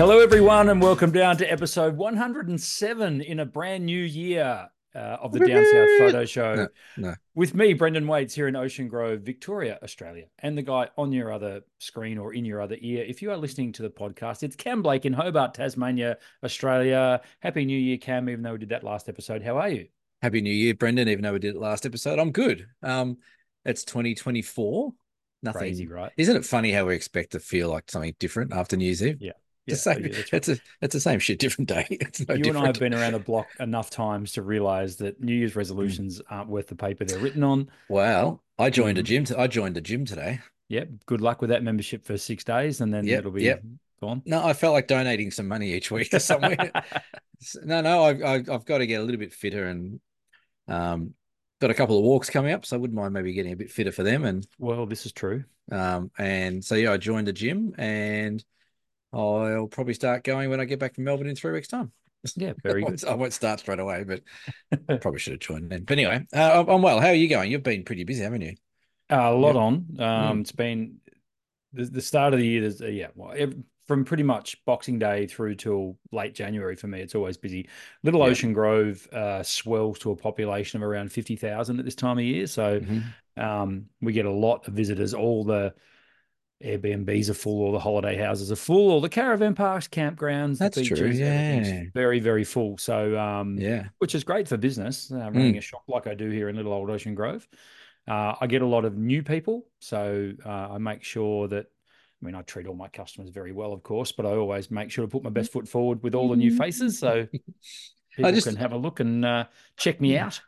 Hello, everyone, and welcome down to episode 107 in a brand new year uh, of the Down South Photo Show. No, no. With me, Brendan Waites, here in Ocean Grove, Victoria, Australia, and the guy on your other screen or in your other ear. If you are listening to the podcast, it's Cam Blake in Hobart, Tasmania, Australia. Happy New Year, Cam, even though we did that last episode. How are you? Happy New Year, Brendan. Even though we did it last episode, I'm good. Um, it's 2024. Nothing, Crazy, right? Isn't it funny how we expect to feel like something different after New Year's Eve? Yeah. It's the same. yeah, that's right. It's a it's the same shit, different day. It's no you and I have been around the block enough times to realize that New Year's resolutions aren't worth the paper they're written on. Well, I joined a Mhm. gym. I joined the gym today. Yep. Good luck with that membership for six days, and then Yep, it'll be yep. gone. No, I felt like donating some money each week to somewhere. no, no, I've, I've I've got to get a little bit fitter and um, got a couple of walks coming up, so I wouldn't mind maybe getting a bit fitter for them. And well, this is true. um, and so yeah, I joined a gym, and I'll probably start going when I get back from Melbourne in three weeks' time. Yeah, very good. I won't start straight away, but probably should have joined then. But anyway, uh, I'm- well. How are you going? You've been pretty busy, haven't you? Uh, a lot Yeah. on. Um, Mm. It's been the, the start of the year. There's uh, yeah, well, ev- from pretty much Boxing Day through till late January for me, it's always busy. Little Yeah. Ocean Grove uh, swells to a population of around fifty thousand at this time of year, so Mhm. um, we get a lot of visitors. All the Airbnbs are full, all the holiday houses are full, all the caravan parks, campgrounds, That's the true, beaches, everything's yeah. very very full. So um, Yeah. which is great for business, uh, Mm. running a shop like I do here in Little Old Ocean Grove. Uh, I get a lot of new people, so uh, I make sure that. I mean, I treat all my customers very well, of course, but I always make sure to put my best foot forward with all the new faces, so people just- can have a look and uh, check me Yeah. out.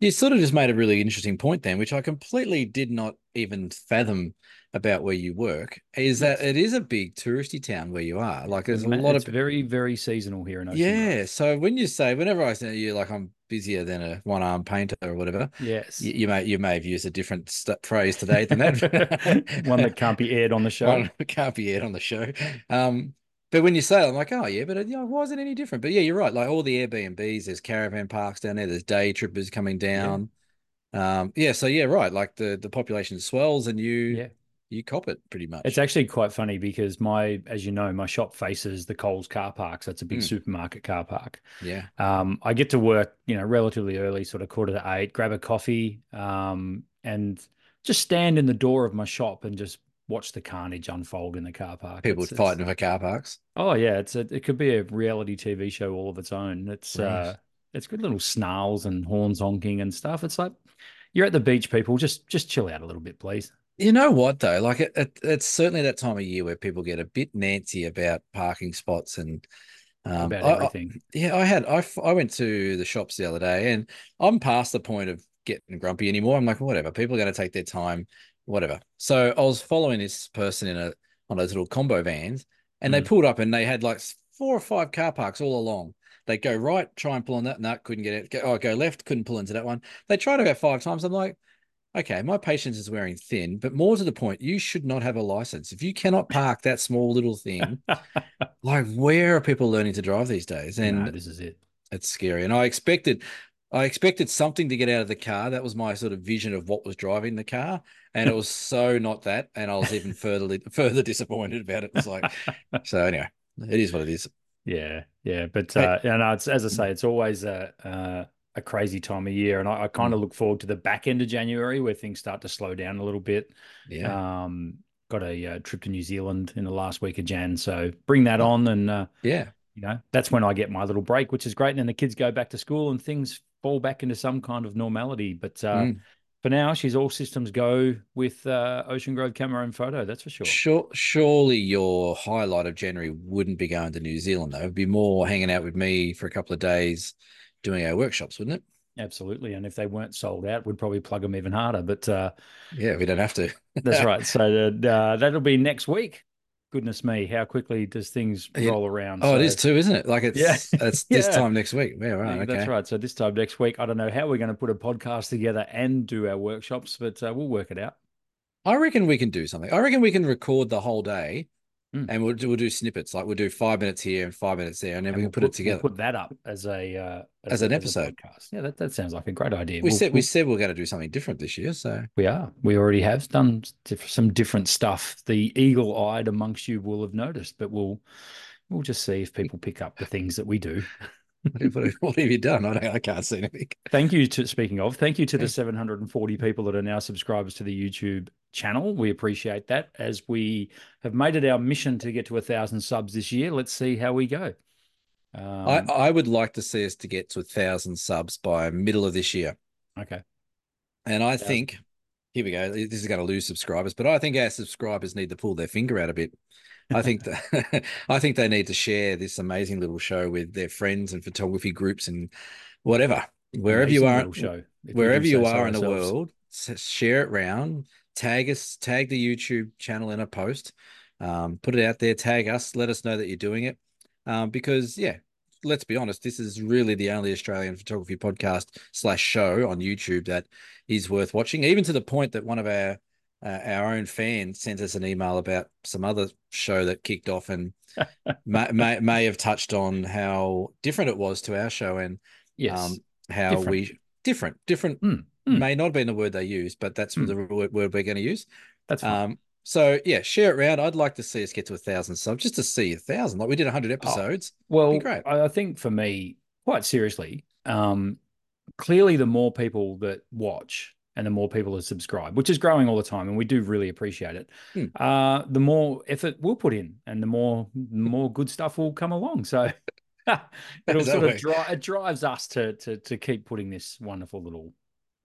You sort of just made a really interesting point then, which I completely did not even fathom about where you work. Is that it is a big touristy town where you are? Like there's a lot it's of very, very seasonal here in Ocean yeah. Grove. So when you say, whenever I say you, like I'm busier than a one arm painter or whatever, Yes, you, you may you may have used a different st- phrase today than that. one that can't be aired on the show. One that can't be aired on the show. Um, but when you say it, I'm like, oh yeah, but you know, why is it any different? But yeah, you're right. Like all the Airbnbs, there's caravan parks down there. There's day trippers coming down. Um, yeah. So yeah, right. Like the the population swells, and you Yeah. you cop it pretty much. It's actually quite funny because my, as you know, my shop faces the Coles car park. So it's a big Mm. supermarket car park. yeah. Um, I get to work, you know, relatively early, sort of quarter to eight, grab a coffee, um, and just stand in the door of my shop and just watch the carnage unfold in the car park. People It's- it's- fighting for car parks. Oh yeah, it's a, it could be a reality TV show all of its own. It's Right. uh, it's good little snarls and horns honking and stuff. It's like you're at the beach, people. Just just chill out a little bit, please. You know what though? Like it, it, it's certainly that time of year where people get a bit nancy about parking spots and um, About I- I- everything. Yeah, I had I, I went to the shops the other day and I'm past the point of getting grumpy anymore. I'm like, whatever, people are going to take their time, whatever. So I was following this person in a on those little combo vans and they Mm. pulled up and they had like four or five car parks all along. They go right, try and pull on that, no, couldn't get it. Go, oh, go left, couldn't pull into that one. They tried about five times. I'm like, okay, my patience is wearing thin, but more to the point, you should not have a license. If you cannot park that small little thing, like where are people learning to drive these days? And no, this is it. it's scary. And I expected, I expected something to get out of the car. That was my sort of vision of what was driving the car, and it was so not that. And I was even further further disappointed about it. It's like, so anyway, it is what it is. Yeah, yeah, but uh, you know, it's as I say, it's always a uh, a crazy time of year, and I, I kind of look forward to the back end of January where things start to slow down a little bit. Yeah, Um, got a uh, trip to New Zealand in the last week of Jan, so bring that Oh. on, and uh, yeah. you know, that's when I get my little break, which is great. And then the kids go back to school and things fall back into some kind of normality. But uh, Mm. for now, she's all systems go with uh, Ocean Grove camera and photo. That's for sure. Sure, surely your highlight of January wouldn't be going to New Zealand though. It'd be more hanging out with me for a couple of days, doing our workshops, wouldn't it? Absolutely. And if they weren't sold out, we'd probably plug them even harder. But uh, Yeah, we don't have to. that's right. So uh, that'll be next week. Goodness me, how quickly does things Yeah. roll around? Oh, it So- is too, isn't it? Like it's Yeah. it's this Yeah. time next week. Yeah, right. Okay. That's right. So this time next week, I don't know how we're going to put a podcast together and do our workshops, but uh, we'll work it out. I reckon we can do something. I reckon we can record the whole day Mm. and we'll do, we'll do snippets. Like we'll do five minutes here and five minutes there, and then And we we'll can put, it together. We'll put that up as a uh, As a- an a episode. podcast. Yeah, that, that sounds like a great idea. we We'll- said we said we are going to do something different this year. So we are. We already have done some different stuff. The eagle-eyed amongst you will have noticed, but we'll we'll just see if people pick up the things that we do. what have you done? I, I, can't see anything. Thank you to speaking of, thank you to the 740 people that are now subscribers to the YouTube channel. We appreciate that as we have made it our mission to get to a thousand subs this year. Let's see how we go. Um, I, I would like to see us to get to a thousand subs by middle of this year. Okay. And I think here we go. This is going to lose subscribers, but I think our subscribers need to pull their finger out a bit. I think that I think they need to share this amazing little show with their friends and photography groups and whatever. Wherever amazing you are, show, wherever you are in the world, share it around. Tag us, tag the YouTube channel in a post. Um, put it out there. Tag us. Let us know that you're doing it. Um, because yeah, let's be honest, this is really the only Australian photography podcast slash show on YouTube that is worth watching. Even to the point that one of our uh, our own fan sent us an email about some other show that kicked off and may, may, may have touched on how different it was to our show and yes, um, how different. we different different mm, mm. may not have been the word they used, but that's mm. the word, word we're going to use. That's fine. Um, so yeah, share it around. I'd like to see us get to a thousand subs, just to see a thousand. Like we did hundred episodes. Oh, well, great. I think for me, quite seriously, um, clearly the more people that watch and the more people that subscribe, which is growing all the time, and we do really appreciate it. Hmm. Uh, the more effort we'll put in, and the more the more good stuff will come along. So it'll sort of drive it drives us to to to keep putting this wonderful little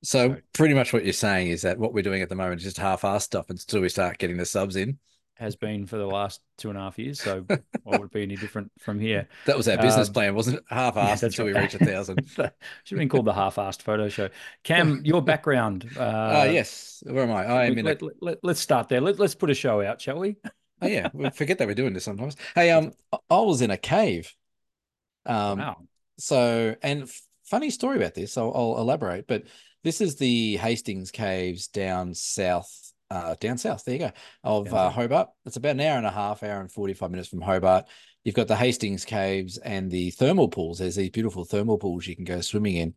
so pretty much what you're saying is that what we're doing at the moment is just half-assed stuff until we start getting the subs in. Has been for the last two and a half years. So what would be any different from here? That was our business um, plan, wasn't it? Half-assed yeah, until right. we reach a thousand. Should have been called the half-assed photo show. Cam, your background. Uh, uh yes. Where am I? I am in. Let, a... let, us start there. Let, let's put a show out, shall we? oh yeah, we forget that we're doing this sometimes. Hey, um, I was in a cave. Um, wow. So, and funny story about this. I'll, I'll elaborate, but this is the Hastings Caves down south, uh, down south. There you go of uh, Hobart. It's about an hour and a half, hour and forty five minutes from Hobart. You've got the Hastings Caves and the thermal pools. There's these beautiful thermal pools you can go swimming in.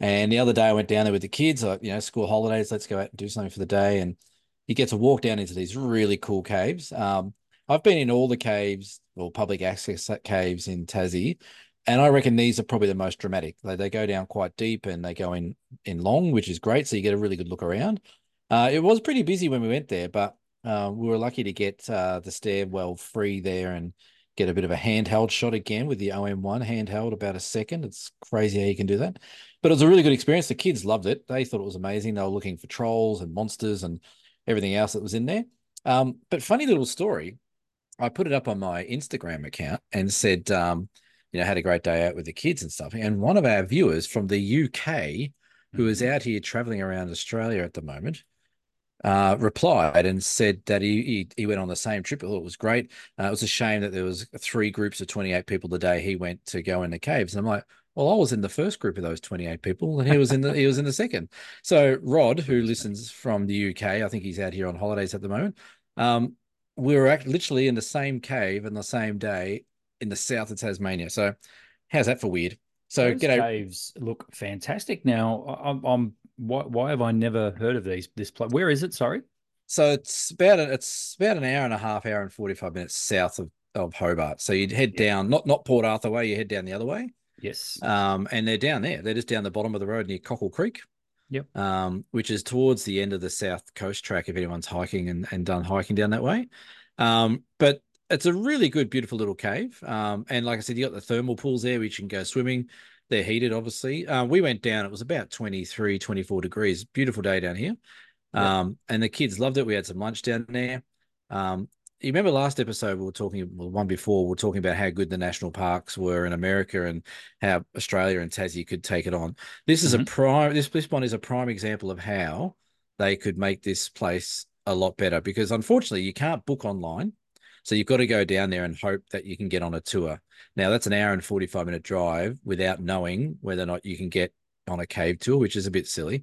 And the other day I went down there with the kids. Like, you know, school holidays. Let's go out and do something for the day. And you get to walk down into these really cool caves. Um, I've been in all the caves or public access caves in Tassie, and I reckon these are probably the most dramatic. They, they go down quite deep and they go in in long, which is great. So you get a really good look around. Uh, it was pretty busy when we went there, but uh, we were lucky to get uh, the stairwell free there and get a bit of a handheld shot again with the OM1 handheld about a second. It's crazy how you can do that. But it was a really good experience. The kids loved it. They thought it was amazing. They were looking for trolls and monsters and everything else that was in there. Um, but funny little story. I put it up on my Instagram account and said, um, you know, had a great day out with the kids and stuff. And one of our viewers from the UK, who is mm-hmm. out here traveling around Australia at the moment, uh, replied and said that he, he, he went on the same trip. It was great. Uh, it was a shame that there was three groups of twenty eight people the day he went to go in the caves. And I'm like, well, I was in the first group of those twenty eight people, and he was in the he was in the second. So Rod, who listens from the UK, I think he's out here on holidays at the moment. Um, we were act- literally in the same cave on the same day in the south of Tasmania. So how's that for weird? So Those caves look fantastic. Now I'm, I'm why, why have I never heard of these this place? Where is it? Sorry. So it's about it's about an hour and a half, hour and forty five minutes south of, of Hobart. So you'd head yeah. down, not not Port Arthur way, you head down the other way. Yes. Um, and they're down there. They're just down the bottom of the road near Cockle Creek. Yep. Um, which is towards the end of the South Coast track if anyone's hiking and, and done hiking down that way. Um, but it's a really good, beautiful little cave. Um, and like I said, you got the thermal pools there, which you can go swimming. They're heated, obviously. Uh, we went down, it was about 23, 24 degrees. Beautiful day down here. Um, and the kids loved it. We had some lunch down there. Um, you remember last episode we were talking, well, one before we were talking about how good the national parks were in America and how Australia and Tassie could take it on. This is mm-hmm. a prime. This this one is a prime example of how they could make this place a lot better because unfortunately you can't book online. So you've got to go down there and hope that you can get on a tour. Now that's an hour and 45 minute drive without knowing whether or not you can get on a cave tour, which is a bit silly.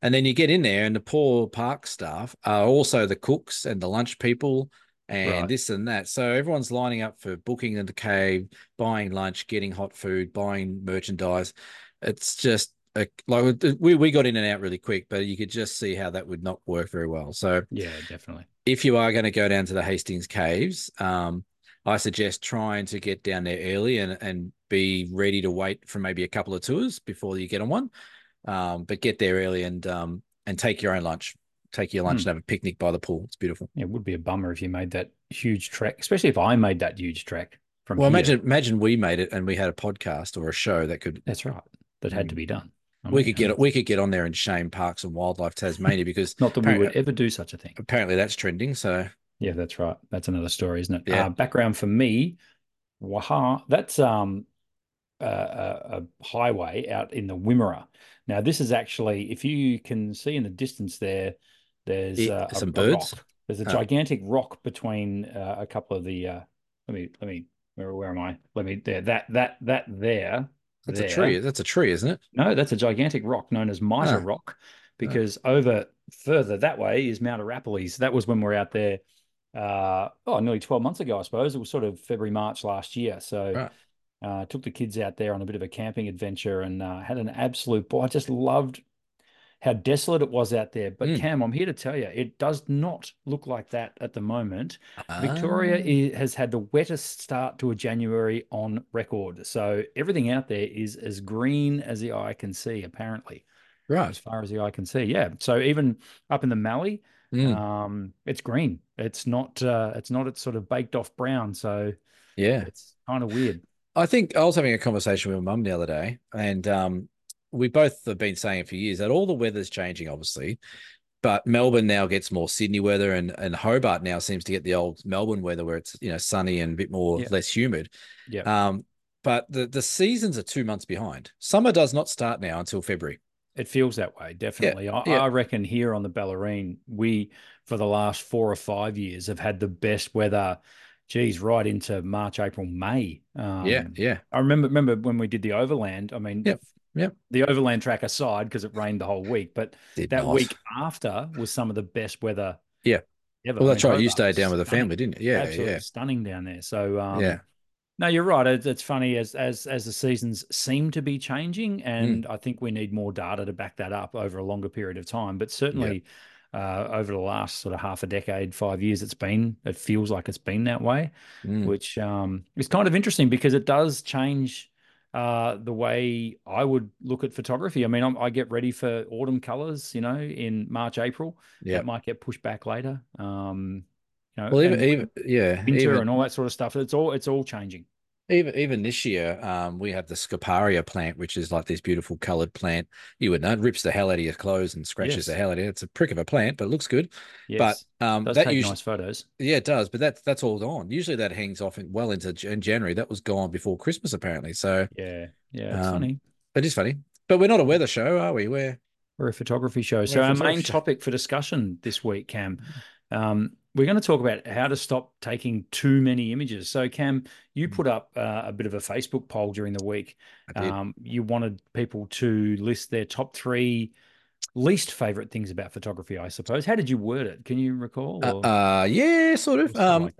And then you get in there, and the poor park staff are also the cooks and the lunch people and right. this and that. So everyone's lining up for booking in the cave, buying lunch, getting hot food, buying merchandise. It's just a, like we, we got in and out really quick, but you could just see how that would not work very well. So yeah, definitely if you are going to go down to the Hastings Caves, um, I suggest trying to get down there early and and be ready to wait for maybe a couple of tours before you get on one. Um, but get there early and um and take your own lunch. Take your lunch Hmm. and have a picnic by the pool. It's beautiful. It would be a bummer if you made that huge trek, especially if I made that huge trek from Well, here. imagine imagine we made it and we had a podcast or a show that could That's right. That had to Mm. be done. We could get and we could get on there and shame Parks and Wildlife Tasmania because Not that we would ever do such a thing. apparently that's trending. So Yeah, that's right. That's another story, isn't it? Yeah. Uh, background for me, Waha, that's um a, a, a highway out in the Wimmera. Now, this is actually, if you can see in the distance there, there's Yeah, uh, some a birds? rock. There's a Oh. gigantic rock between uh, a couple of the. Uh, let me let me where where am I? Let me there that that that there. That's there. a tree. That's a tree, isn't it? No, that's a gigantic rock known as Mitre Ah. Rock, because over further that way is Mount Arapiles. That was when we were out there, uh, oh, nearly 12 months ago, I suppose. It was sort of February, March last year. So Right. uh, took the kids out there on a bit of a camping adventure and uh, had an absolute boy. I just loved how desolate it was out there. But Mm. Cam, I'm here to tell you, it does not look like that at the moment. Victoria Ah, i- has had the wettest start to a January on record. So everything out there is as green as the eye can see, apparently, Right. as far as the eye can see. Yeah. So even up in the Mallee, Mm, um, it's green. It's not uh, it's not it's sort of baked off brown. So yeah. it's kind of weird. I think I was having a conversation with my mum the other day, and um, we both have been saying for years that all the weather's changing, obviously, but Melbourne now gets more Sydney weather, and and Hobart now seems to get the old Melbourne weather where it's you know sunny and a bit more Yeah. less humid. Yeah. Um, but the the seasons are two months behind. Summer does not start now until February. It feels that way, definitely. I, yeah. I reckon here on the Bellarine, we for the last four or five years have had the best weather. Geez, right into March, April, May. Um, yeah, yeah, I remember remember when we did the overland. I mean, Yep, yep. the overland track aside because it rained the whole week, but Did that not. week after was some of the best weather. Yeah. ever. Well, that's right. You stayed down with the stunning. family, didn't you? Yeah, Absolutely yeah, stunning down there. So um, yeah. no, you're right. It, it's funny as as as the seasons seem to be changing, Mm. and I think we need more data to back that up over a longer period of time. But certainly, uh, over the last sort of half a decade, five years, it's been. It feels like it's been that way, Mm. which um, is kind of interesting because it does change uh, the way I would look at photography. I mean, I'm, I get ready for autumn colors, you know, in March, April. Yeah. That might get pushed back later. Um, you know, Well, even, even yeah, winter even, and all that sort of stuff. It's all it's all changing. Even even this year, um, we have the Scoparia plant, which is like this beautiful colored plant. You would know, it rips the hell out of your clothes and scratches Yes. the hell out of it. It's a prick of a plant, but it looks good. Yes. But um, does that take usually, nice photos. yeah, it does. But that's that's all gone. Usually that hangs off in, well into Jan- January. That was gone before Christmas, apparently. So Yeah, yeah, it's Um, funny. it is funny. But we're not a weather show, are we? We're We're a photography show. We're So our main show. topic for discussion this week, Cam, um, we're going to talk about how to stop taking too many images. So, Cam, you Mm. put up uh, a bit of a Facebook poll during the week. Um, you wanted people to list their top three least favorite things about photography. I suppose. How did you word it? Can you recall? uh, or- uh, yeah, sort of. Um, like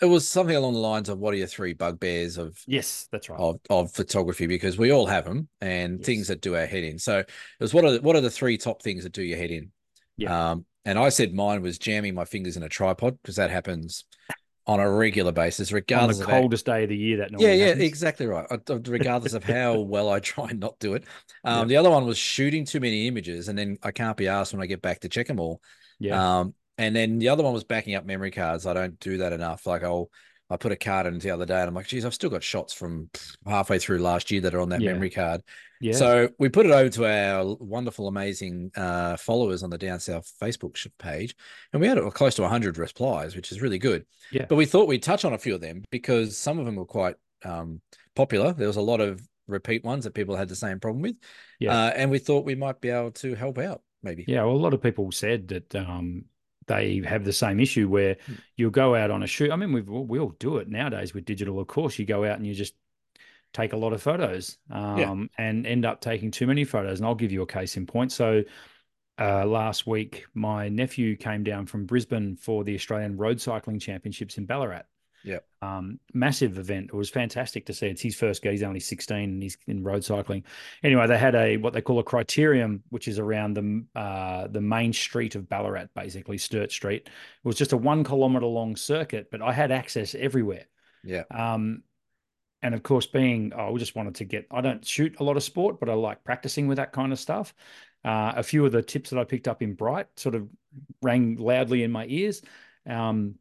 it was something along the lines of what are your three bugbears of Yes, that's right. of of photography because we all have them and Yes. things that do our head in. So it was what are the, what are the three top things that do your head in? Yeah. Um, and I said mine was jamming my fingers in a tripod because that happens on a regular basis, On regardless the of how- coldest day of the year, that yeah, yeah, happens. exactly right. Regardless of how well I try and not do it. Um, Yep. The other one was shooting too many images, and then I can't be asked when I get back to check them all. Yeah. Um, and then the other one was backing up memory cards. I don't do that enough. Like I'll, I put a card in the other day, and I'm like, geez, I've still got shots from halfway through last year that are on that Yeah. memory card. Yeah. So we put it over to our wonderful, amazing uh, followers on the Down South Facebook page, and we had close to 100 replies, which is really good. Yeah. But we thought we'd touch on a few of them because some of them were quite um, popular. There was a lot of repeat ones that people had the same problem with, Yeah. uh, and we thought we might be able to help out. Maybe. Yeah, well, a lot of people said that um, they have the same issue where Mm. you'll go out on a shoot. I mean, we've we all do it nowadays with digital. Of course, you go out and you just take a lot of photos um, and end up taking too many photos. And I'll give you a case in point. So uh, last week, my nephew came down from Brisbane for the Australian Road Cycling Championships in Ballarat. Yep. Um, massive event. It was fantastic to see. It's his first go. He's only 16 and he's in road cycling. Anyway, they had a what they call a criterium, which is around the uh, the main street of Ballarat, basically Sturt Street. It was just a one kilometer long circuit, but I had access everywhere. Yeah. Um, and of course, being I just wanted to get. I don't shoot a lot of sport, but I like practicing with that kind of stuff. Uh, a few of the tips that I picked up in Bright sort of rang loudly in my ears. Um,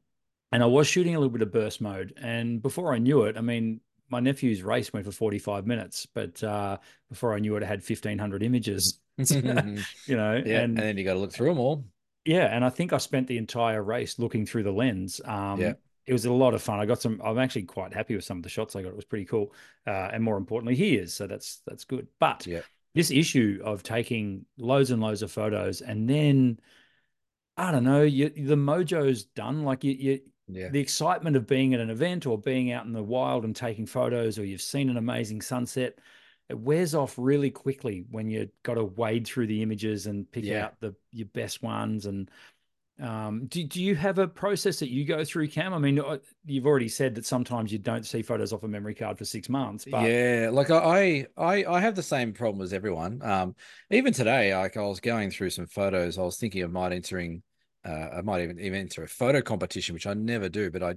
and I was shooting a little bit of burst mode. And before I knew it, I mean, my nephew's race went for 45 minutes, but uh, before I knew it, I had 1500 images, you know, yeah, and, and then you got to look through them all. Yeah. And I think I spent the entire race looking through the lens. Um, yeah. It was a lot of fun. I got some. I'm actually quite happy with some of the shots I got. It was pretty cool, uh, and more importantly, he is. So that's that's good. But yeah. this issue of taking loads and loads of photos and then I don't know, you, the mojo's done. Like you, you yeah. the excitement of being at an event or being out in the wild and taking photos, or you've seen an amazing sunset, it wears off really quickly when you've got to wade through the images and pick Yeah. out the your best ones. And um, do do you have a process that you go through, Cam? I mean, uh, you've already said that sometimes you don't see photos off a memory card for six months, but yeah, like I, I, I have the same problem as everyone. Um, even today, like I was going through some photos. I was thinking of might entering, uh, I might even even enter a photo competition, which I never do. But I,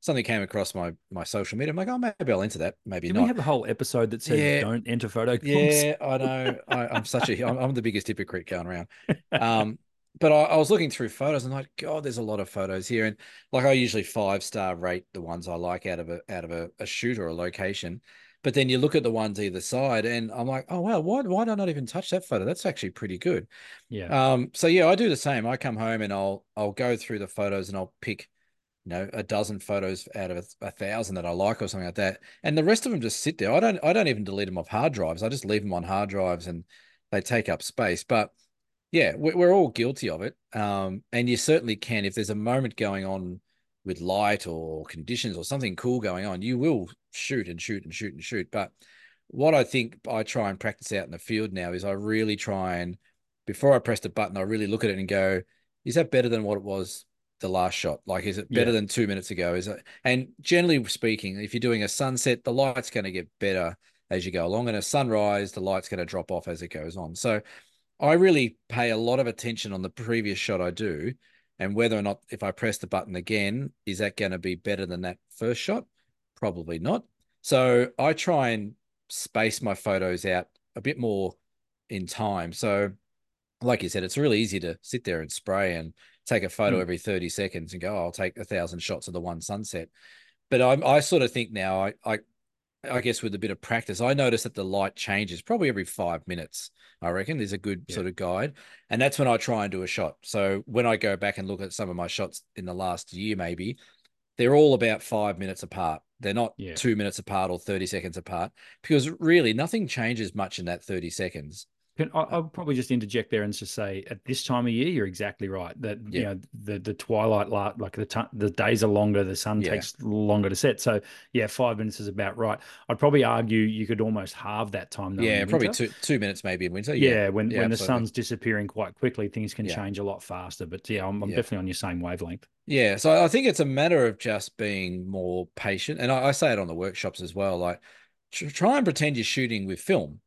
something came across my my social media. I'm like, oh, maybe I'll enter that. Maybe Did not. we have a whole episode that says Yeah. don't enter photo comps? Yeah, I know. I, I'm such a I'm, I'm the biggest hypocrite going around. Um, but I, I was looking through photos and like, God, there's a lot of photos here. And like I usually five star rate the ones I like out of a out of a, a shoot or a location. But then you look at the ones either side, and I'm like, oh wow, why why did I not even touch that photo? That's actually pretty good. yeah, Um, so yeah, I do the same. I come home and I'll I'll go through the photos and I'll pick, you know, a dozen photos out of a, a thousand that I like or something like that, and the rest of them just sit there. I don't I don't even delete them off hard drives. I just leave them on hard drives and they take up space. But yeah, we're, we're all guilty of it. Um, and you certainly can if there's a moment going on with light or conditions or something cool going on, you will shoot and shoot and shoot and shoot. But what I think I try and practice out in the field now is I really try and before I press the button, I really look at it and go, is that better than what it was the last shot? Like, is it better Yeah. than two minutes ago? Is it? And generally speaking, if you're doing a sunset, the light's going to get better as you go along, and a sunrise, the light's going to drop off as it goes on. So, I really pay a lot of attention on the previous shot I do, and whether or not if I press the button again, is that going to be better than that first shot? Probably not. So I try and space my photos out a bit more in time. So, like you said, it's really easy to sit there and spray and take a photo Mm. every 30 seconds and go, oh, I'll take a thousand shots of the one sunset. But I, I sort of think now, I, I, I guess with a bit of practice, I notice that the light changes probably every five minutes. I reckon there's a good Yeah. sort of guide. And that's when I try and do a shot. So when I go back and look at some of my shots in the last year, maybe they're all about five minutes apart. They're not Yeah. two minutes apart or 30 seconds apart because really nothing changes much in that 30 seconds. Cam, I, I'll probably just interject there and just say, at this time of year, you're exactly right. That you know the the twilight light, like the t- the days are longer, the sun Yeah. takes longer to set. So yeah, five minutes is about right. I'd probably argue you could almost halve that time. Though, yeah, probably two two minutes maybe in winter. Yeah, Yeah, when yeah, when the sun's disappearing quite quickly, things can Yeah. change a lot faster. But yeah, I'm, I'm Yeah. definitely on your same wavelength. Yeah, so I think it's a matter of just being more patient, and I, I say it on the workshops as well. Like, tr- try and pretend you're shooting with film.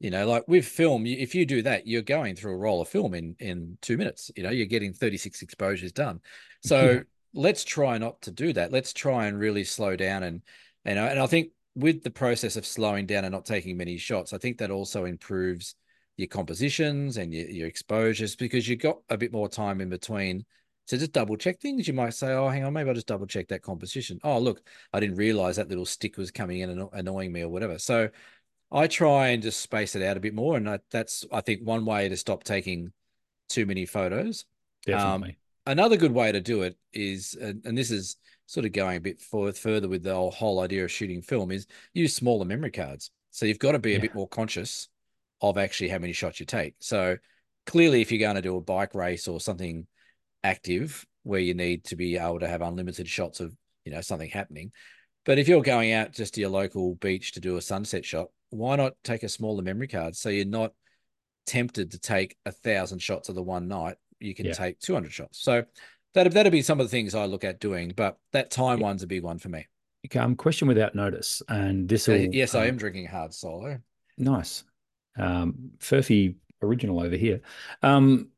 You know, like with film, if you do that, you're going through a roll of film in in two minutes. You know, you're getting 36 exposures done. So Yeah. let's try not to do that. Let's try and really slow down, and and I- and I think with the process of slowing down and not taking many shots, I think that also improves your compositions and your, your exposures because you got a bit more time in between to just double check things. You might say, oh, hang on, maybe I'll just double check that composition. Oh, look, I didn't realize that little stick was coming in and annoying me or whatever. So I try and just space it out a bit more. And I, that's, I think, one way to stop taking too many photos. Definitely. Um, another good way to do it is, and, and this is sort of going a bit for, further with the whole, whole idea of shooting film, is use smaller memory cards. So you've got to be a bit more conscious of actually how many shots you take. So clearly, if you're going to do a bike race or something active where you need to be able to have unlimited shots of you know something happening, but if you're going out just to your local beach to do a sunset shot, why not take a smaller memory card so you're not tempted to take a thousand shots of the one night? You can Yeah. take 200 shots. So that that'd be some of the things I look at doing, but that time Yeah. one's a big one for me. Um, question without notice, and this Uh, yes, I um, am drinking hard solo. Nice. Um, Furphy original over here. Um,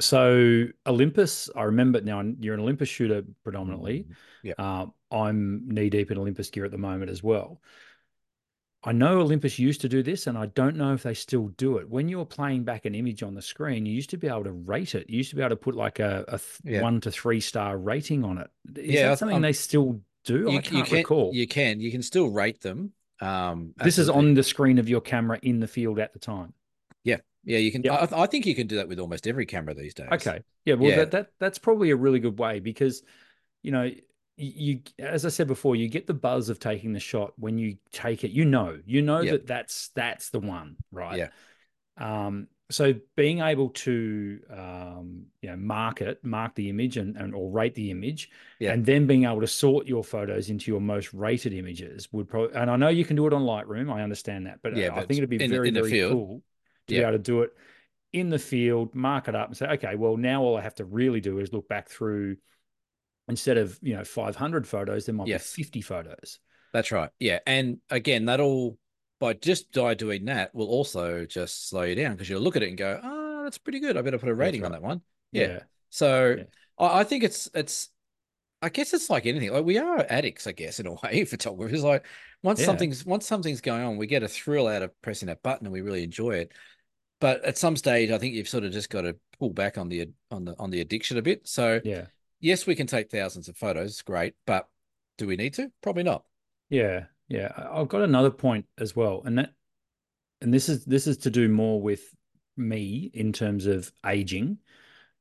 so Olympus, I remember now you're an Olympus shooter predominantly. Yeah. Um, I'm knee deep in Olympus gear at the moment as well. I know Olympus used to do this, and I don't know if they still do it. When you're playing back an image on the screen, you used to be able to rate it. You used to be able to put like a, a Yeah. one to three star rating on it. Is Yeah, that something I'm- they still do? I You, can't you can recall. you can you can still rate them. Um, this is on the screen of your camera in the field at the time. Yeah. Yeah, you can. Yep. I, I think you can do that with almost every camera these days. Okay. Yeah. Well, Yeah. That, that that's probably a really good way because, you know, you, as I said before, you get the buzz of taking the shot when you take it. You know, you know Yep. that that's that's the one, right? Yeah. Um. So being able to, um, you know, mark it, mark the image, and, and or rate the image, Yeah. and then being able to sort your photos into your most rated images would probably. And I know you can do it on Lightroom. I understand that, but Yeah, I but think it'd be in very in very field. cool to Yeah. be able to do it in the field, mark it up, and say, okay, well, now all I have to really do is look back through instead of you know 500 photos, there might Yes. be 50 photos. That's right. Yeah, and again, that'll by just by doing that will also just slow you down because you'll look at it and go, "Oh, that's pretty good. I better put a rating on that one." Yeah. Yeah, So Yeah. I, I think it's it's. I guess it's like anything. Like we are addicts, I guess, in a way. Photographers, like once Yeah. something's once something's going on, we get a thrill out of pressing that button, and we really enjoy it. But at some stage, I think you've sort of just got to pull back on the on the on the addiction a bit. So yeah, yes, we can take thousands of photos, great, but do we need to? Probably not. yeah, yeah. I've got another point as well, and that, and this is this is to do more with me in terms of aging.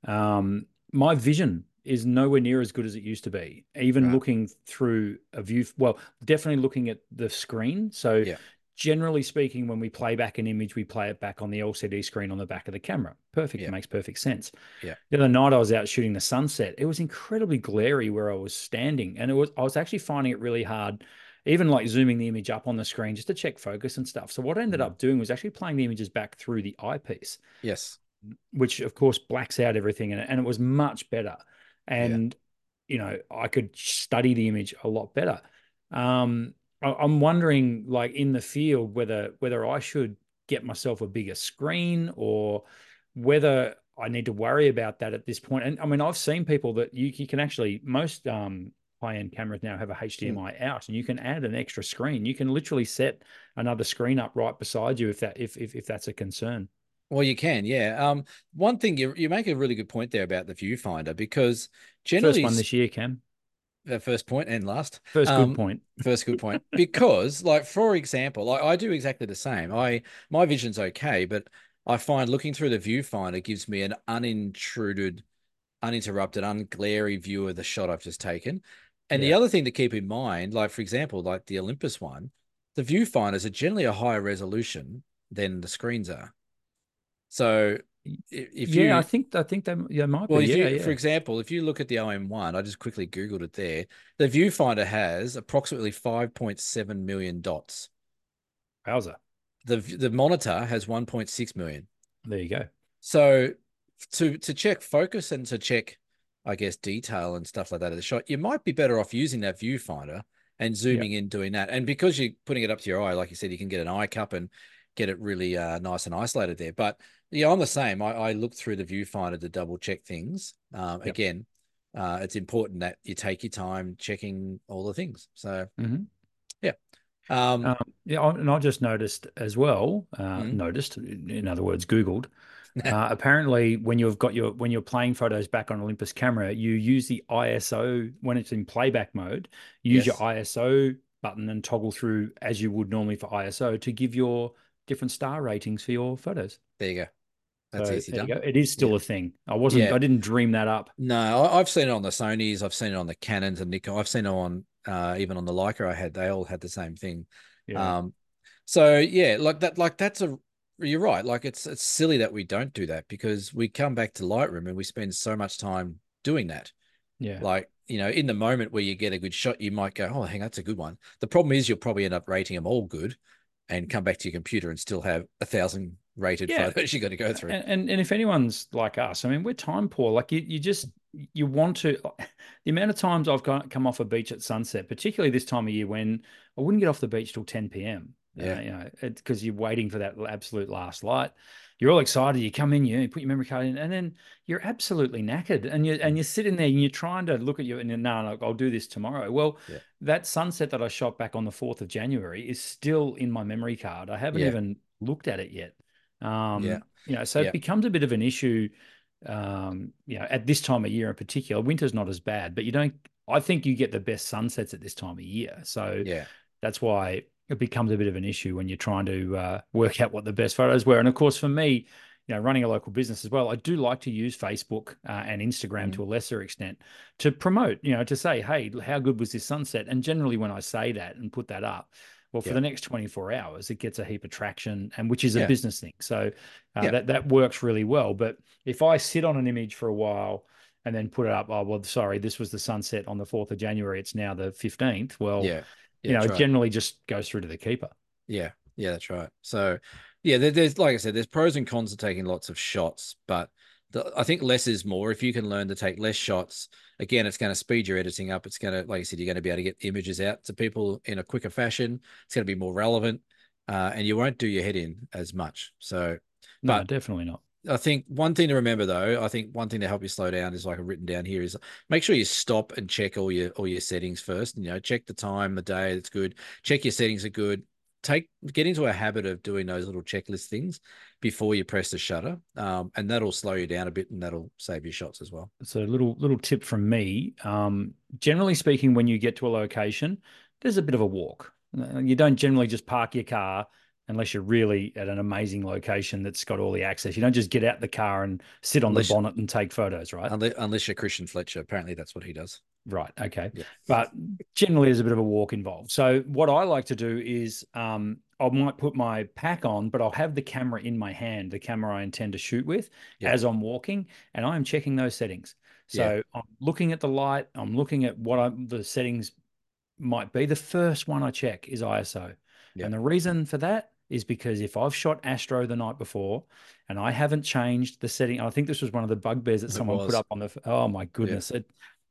Um, my vision is nowhere near as good as it used to be. Even Right. looking through a view, well, definitely looking at the screen. So Yeah. Generally speaking, when we play back an image, we play it back on the LCD screen on the back of the camera. Perfect. Yeah. It makes perfect sense. Yeah. The other night I was out shooting the sunset. It was incredibly glary where I was standing. And it was I was actually finding it really hard, even like zooming the image up on the screen just to check focus and stuff. So what I ended Mhm. up doing was actually playing the images back through the eyepiece Yes. which of course blacks out everything and, and it was much better and you know i could study the image a lot better um i'm wondering like in the field whether whether i should get myself a bigger screen or whether i need to worry about that at this point. and i mean i've seen people that you, you can actually most um high-end cameras now have a hdmi out and you can add an extra screen you can literally set another screen up right beside you if that if if, if that's a concern Well, you can, yeah. Um, one thing you you make a really good point there about the viewfinder because generally first one this year cam the first point and last first Um, good point First good point. Because, like, for example, like I do exactly the same. I my vision's okay, but I find looking through the viewfinder gives me an unintruded, uninterrupted, unglary view of the shot I've just taken. And the other thing to keep in mind, like for example, like the Olympus one, the viewfinders are generally a higher resolution than the screens are. So if yeah, you I think I think they yeah might well, be. Yeah, you, yeah. for example, if you look at the OM1, I just quickly Googled it there. The viewfinder has approximately 5.7 million dots. Wowza. The the monitor has 1.6 million. There you go. So to to check focus and to check, I guess, detail and stuff like that of the shot, you might be better off using that viewfinder and zooming in, doing that. And because you're putting it up to your eye, like you said, you can get an eye cup and get it really uh, nice and isolated there. But yeah, I'm the same. I, I look through the viewfinder to double check things. Um, Yep. Again, uh, it's important that you take your time checking all the things. So Mhm. um, Um, yeah, and I just noticed as well. Uh, Mhm. Noticed, in other words, Googled. Uh, apparently, when you've got your when you're playing photos back on Olympus camera, you use the ISO when it's in playback mode. Use your ISO button and toggle through as you would normally for ISO to give your different star ratings for your photos. there you go. That's So easy done. It is still a thing. I wasn't. Yeah. I didn't dream that up. No, I've seen it on the Sony's. I've seen it on the Canons and Nikon. I've seen it on uh, even on the Leica I had. They all had the same thing. Yeah. Um, so yeah, like that. Like that's a. You're right. Like it's it's silly that we don't do that because we come back to Lightroom and we spend so much time doing that. yeah. Like you know, in the moment where you get a good shot, you might go, "Oh, hang, on, that's a good one." The problem is you'll probably end up rating them all good, and come back to your computer and still have a thousand rated Yeah. photos you got to go through. And, and and if anyone's like us, I mean, we're time poor. Like you, you just you want to. The amount of times I've got, come off a beach at sunset, particularly this time of year when I wouldn't get off the beach till ten p.m. Yeah. Uh, you know, because you're waiting for that absolute last light. You're all excited. You come in, you put your memory card in, and then you're absolutely knackered. And you and you're sitting there and you're trying to look at you and you're, no, no, I'll do this tomorrow. Well, Yeah. that sunset that I shot back on the fourth of January is still in my memory card. I haven't Yeah. even looked at it yet. Um, Yeah. you know, so Yeah. it becomes a bit of an issue. Um, you know, at this time of year in particular, winter's not as bad, but you don't. I think you get the best sunsets at this time of year. So Yeah. that's why it becomes a bit of an issue when you're trying to uh, work out what the best photos were. And of course, for me, you know, running a local business as well, I do like to use Facebook uh, and Instagram Mhm. to a lesser extent to promote, you know, to say, hey, how good was this sunset? And generally, when I say that and put that up, well, for Yeah. the next 24 hours, it gets a heap of traction, and which is a Yeah. business thing. So uh, Yeah. that that works really well. But if I sit on an image for a while and then put it up, oh well, sorry, this was the sunset on the 4th of January. It's now the 15th. Well, Yeah. you know, it right. generally just goes through to the keeper. Yeah, yeah, that's right. So, yeah, there, there's like I said, there's pros and cons to taking lots of shots, but the, I think less is more. If you can learn to take less shots, again, it's going to speed your editing up. It's going to, like I said, you're going to be able to get images out to people in a quicker fashion. It's going to be more relevant, uh, and you won't do your head in as much. So, No, But- definitely not. I think one thing to remember though, I think one thing to help you slow down is like I've written down here is make sure you stop and check all your all your settings first. You know, check the time, the day that's good, check your settings are good. Take get into a habit of doing those little checklist things before you press the shutter. Um, and that'll slow you down a bit and that'll save your shots as well. So little little tip from me. Um, generally speaking, when you get to a location, there's a bit of a walk. Uh, You don't generally just park your car unless you're really at an amazing location that's got all the access. You don't just get out the car and sit on Unless- the bonnet and take photos, right? Unless, unless you're Christian Fletcher. Apparently that's what he does. Right. Okay. Yeah. But generally, there's a bit of a walk involved. So what I like to do is um, I might put my pack on, but I'll have the camera in my hand, the camera I intend to shoot with, Yeah. as I'm walking, and I'm checking those settings. So I'm looking at the light. I'm looking at what I'm, the settings might be. The first one I check is ISO, Yeah. and the reason for that is because if I've shot Astro the night before and I haven't changed the setting, I think this was one of the bugbears that It someone put up on the. Oh my goodness! It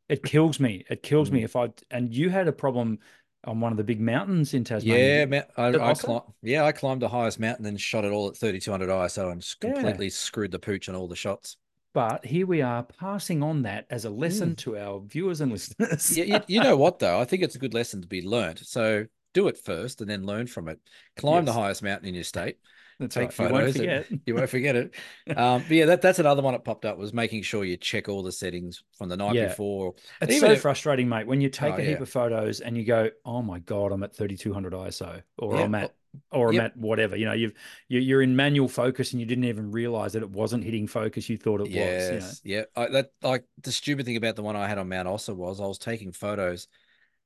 it kills me. It kills me Mm. if I and you had a problem on one of the big mountains in Tasmania. Yeah, I, I climbed, yeah, I climbed the highest mountain and shot it all at 3200 ISO and just Yeah. completely screwed the pooch on all the shots. But here we are passing on that as a lesson to our viewers and listeners. Yeah, you, you know what though? I think it's a good lesson to be learned. So do it first and then learn from it. Climb the highest mountain in your state. That's take right. You won't photos forget. You won't forget it. Um, but yeah, that, that's another one that popped up was making sure you check all the settings from the night Yeah. before. It's Even so if- frustrating, mate, when you take Oh, a heap yeah. of photos and you go, "Oh my god, I'm at 3200 ISO," or Yeah, I'm at, or I'm yep. at whatever. You know, you've you- you're in manual focus and you didn't even realize that it wasn't hitting focus. You thought it was. You know? Yes, yeah. I, that like the stupid thing about the one I had on Mount Ossa was I was taking photos,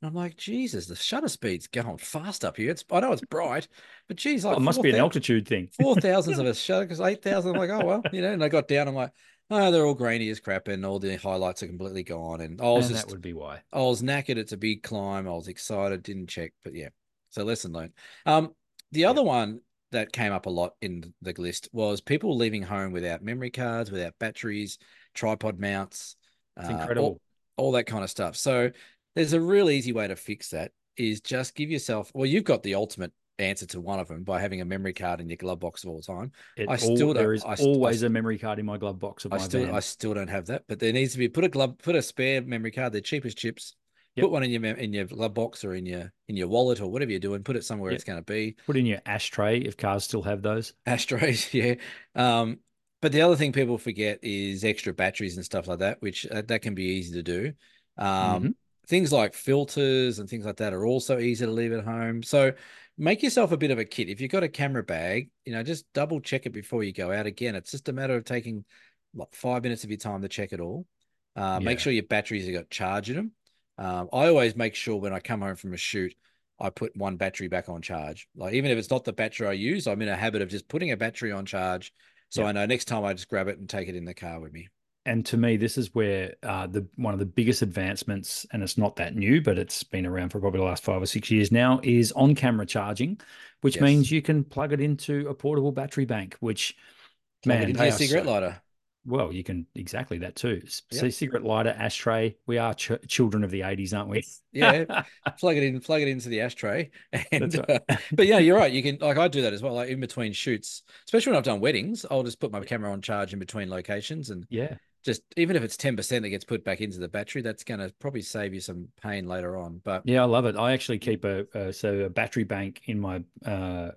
and I'm like, Jesus, the shutter speed's going fast up here. It's I know it's bright, but geez, like Well, it must be an 4,000 altitude thing. four thousands of a shutter because eight thousand. I'm like, oh well, you know. And I got down, I'm like, oh, they're all grainy as crap, and all the highlights are completely gone. And I was and just, that would be why. I was knackered. It's a big climb. I was excited, didn't check, but yeah. So lesson learned. Um, the other one that came up a lot in the list was people leaving home without memory cards, without batteries, tripod mounts, It's uh, all- incredible. all that kind of stuff. So there's a real easy way to fix that is just give yourself well, you've got the ultimate answer to one of them by having a memory card in your glove box of all time. It I all- still don't- there is I always st- a memory card in my glove box of I my still van. I still don't have that, but there needs to be put a glove put a spare memory card, they're cheap as chips. Yep. Put one in your in your glove box or in your in your wallet or whatever you're doing. Put it somewhere Yep. it's going to be. Put in your ashtray if cars still have those. Ashtrays, yeah. Um, but the other thing people forget is extra batteries and stuff like that, which uh, that can be easy to do. Um, Mhm. Things like filters and things like that are also easy to leave at home. So make yourself a bit of a kit. If you've got a camera bag, you know, just double check it before you go out. Again, it's just a matter of taking like five minutes of your time to check it all. Uh, Make sure your batteries have got charge in them. Um, I always make sure when I come home from a shoot, I put one battery back on charge. Like even if it's not the battery I use, I'm in a habit of just putting a battery on charge. So Yeah. I know next time I just grab it and take it in the car with me. And to me, this is where uh, the one of the biggest advancements, and it's not that new, but it's been around for probably the last five or six years now, is on-camera charging, which Yes. means you can plug it into a portable battery bank. Which, Plug man, it into are cigarette so- lighter. Well, you can exactly that too. Yep. See, cigarette lighter, ashtray. We are ch- children of the '80s, aren't we? Yeah, plug it in, plug it into the ashtray, and right. uh, but yeah, you're right. You can like I do that as well. Like in between shoots, especially when I've done weddings, I'll just put my camera on charge in between locations, and yeah. Just even if it's ten percent that gets put back into the battery, that's going to probably save you some pain later on. But Yeah, I love it. I actually keep a, a so a battery bank in my uh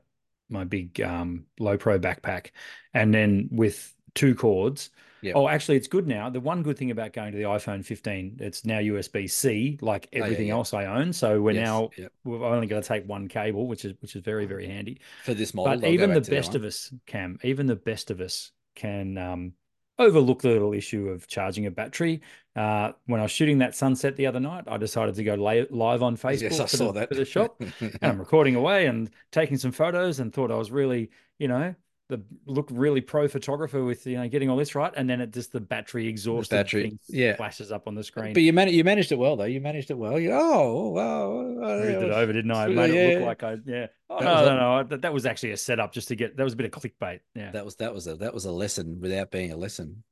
my big um low pro backpack, and then with two cords. Yep. Oh, actually, it's good now. The one good thing about going to the iPhone 15, it's now USB C, like yeah, everything yeah. else I own. So we're Yes, now yep. we've only got to take one cable, which is which is very very handy. for this model, But even the back to that best of us, Cam, even the best of us can um, overlook the little issue of charging a battery. Uh, when I was shooting that sunset the other night, I decided to go la- live on Facebook Yes, I for, saw the, that for the shop, and I'm recording away and taking some photos, and thought I was really, you know, the looked really pro photographer with you know getting all this right, and then it just the battery exhausted battery, thing yeah. flashes up on the screen. But you managed, you managed it well though. You managed it well. You, oh, wow. Moved it over, didn't I? I Yeah, made it look yeah. like I, yeah. Oh, no, no, no. That, that was actually a setup just to get. That was a bit of clickbait. Yeah. That was that was a that was a lesson without being a lesson.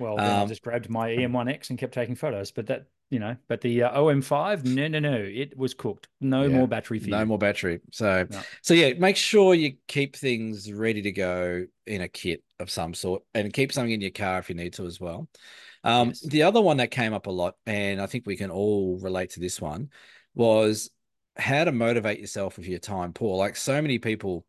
Well, then I Um, just grabbed my EM1X and kept taking photos. But that, you know, but the uh, OM5, no, no, no, it was cooked. No Yeah, more battery for No you. more battery. So No. so yeah, make sure you keep things ready to go in a kit of some sort and keep something in your car if you need to as well. Um, Yes. the other one that came up a lot, and I think we can all relate to this one, was how to motivate yourself with you're time poor. Like so many people,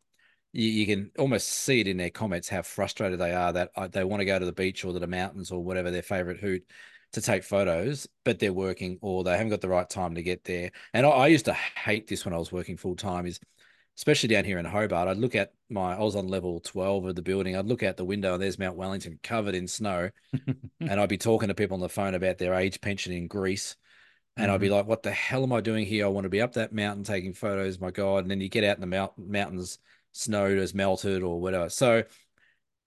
you, you can almost see it in their comments how frustrated they are that uh, they want to go to the beach or to the mountains or whatever their favorite hoot to take photos, but they're working or they haven't got the right time to get there. And I, I used to hate this when I was working full time. Is especially down here in Hobart, I'd look at my, I was on level 12 of the building. I'd look out the window and there's Mount Wellington covered in snow. and I'd be talking to people on the phone about their age pension in Greece. And I'd be mm-hmm. like, what the hell am I doing here? I want to be up that mountain taking photos, my God. And then you get out in the mount- mountains, snow has melted or whatever. So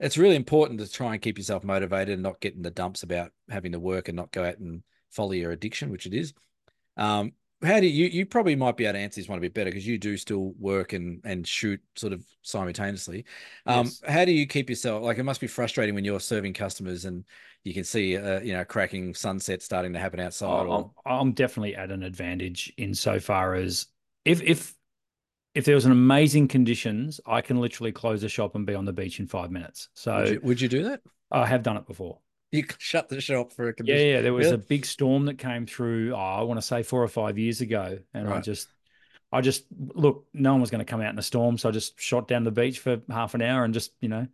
it's really important to try and keep yourself motivated and not get in the dumps about having to work and not go out and follow your addiction, which it is. Um, how do you you probably might be able to answer this one a bit better because you do still work and and shoot sort of simultaneously. Um, Yes. how do you keep yourself like it must be frustrating when you're serving customers and you can see uh, you know cracking sunset starting to happen outside I'm, or I'm definitely at an advantage insofar as if if if there was an amazing conditions, I can literally close the shop and be on the beach in five minutes. So would you, would you do that? I have done it before. You shut the shop for a Yeah, condition. yeah. There was a big storm that came through. Oh, I want to say four or five years ago, and I just, I just look. No one was going to come out in a storm, so I just shot down the beach for half an hour and just, you know,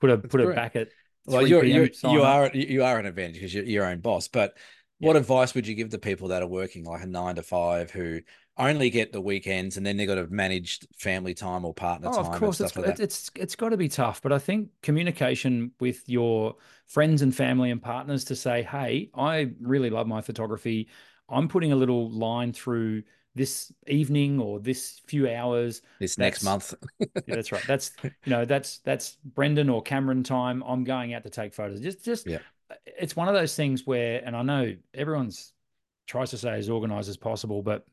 put a put it back at. Well, you're, PM, you're you are you are an advantage because you're your own boss. But what advice would you give to people that are working like a nine to five who only get the weekends and then they've got to manage family time or partner Oh, time of course, it's like it's it's, it's got to be tough, but I think communication with your friends and family and partners to say, "Hey, I really love my photography. I'm putting a little line through this evening or this few hours This next month, Yeah, that's right. That's you know, that's that's Brendan or Cameron time. I'm going out to take photos. Just just Yeah. it's one of those things where, and I know everyone's tries to say as organized as possible, but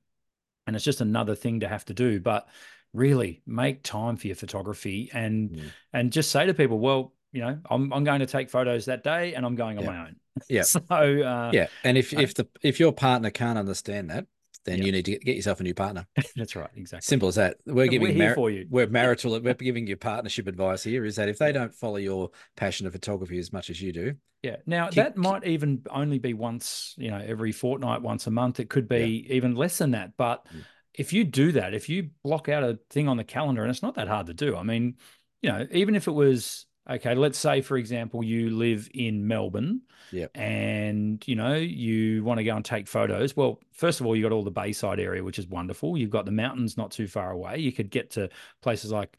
and it's just another thing to have to do. But really make time for your photography and Mm. and just say to people, well, you know, I'm I'm going to take photos that day and I'm going on Yeah. my own. Yeah. So uh yeah. And if if the if your partner can't understand that, then Yeah. you need to get, yourself a new partner. that's right, exactly. Simple as that. We're We're giving here mar- for you. we're marital we're giving you partnership advice here. Is that if they don't follow your passion of photography as much as you do, Yeah. Now that might even only be once, you know, every fortnight, once a month. It could be even less than that. But Mm. if you do that, if you block out a thing on the calendar, and it's not that hard to do. I mean, you know, even if it was okay, let's say for example, you live in Melbourne, Yep. and you know you want to go and take photos. Well, first of all, you've got all the Bayside area, which is wonderful. You've got the mountains not too far away. You could get to places like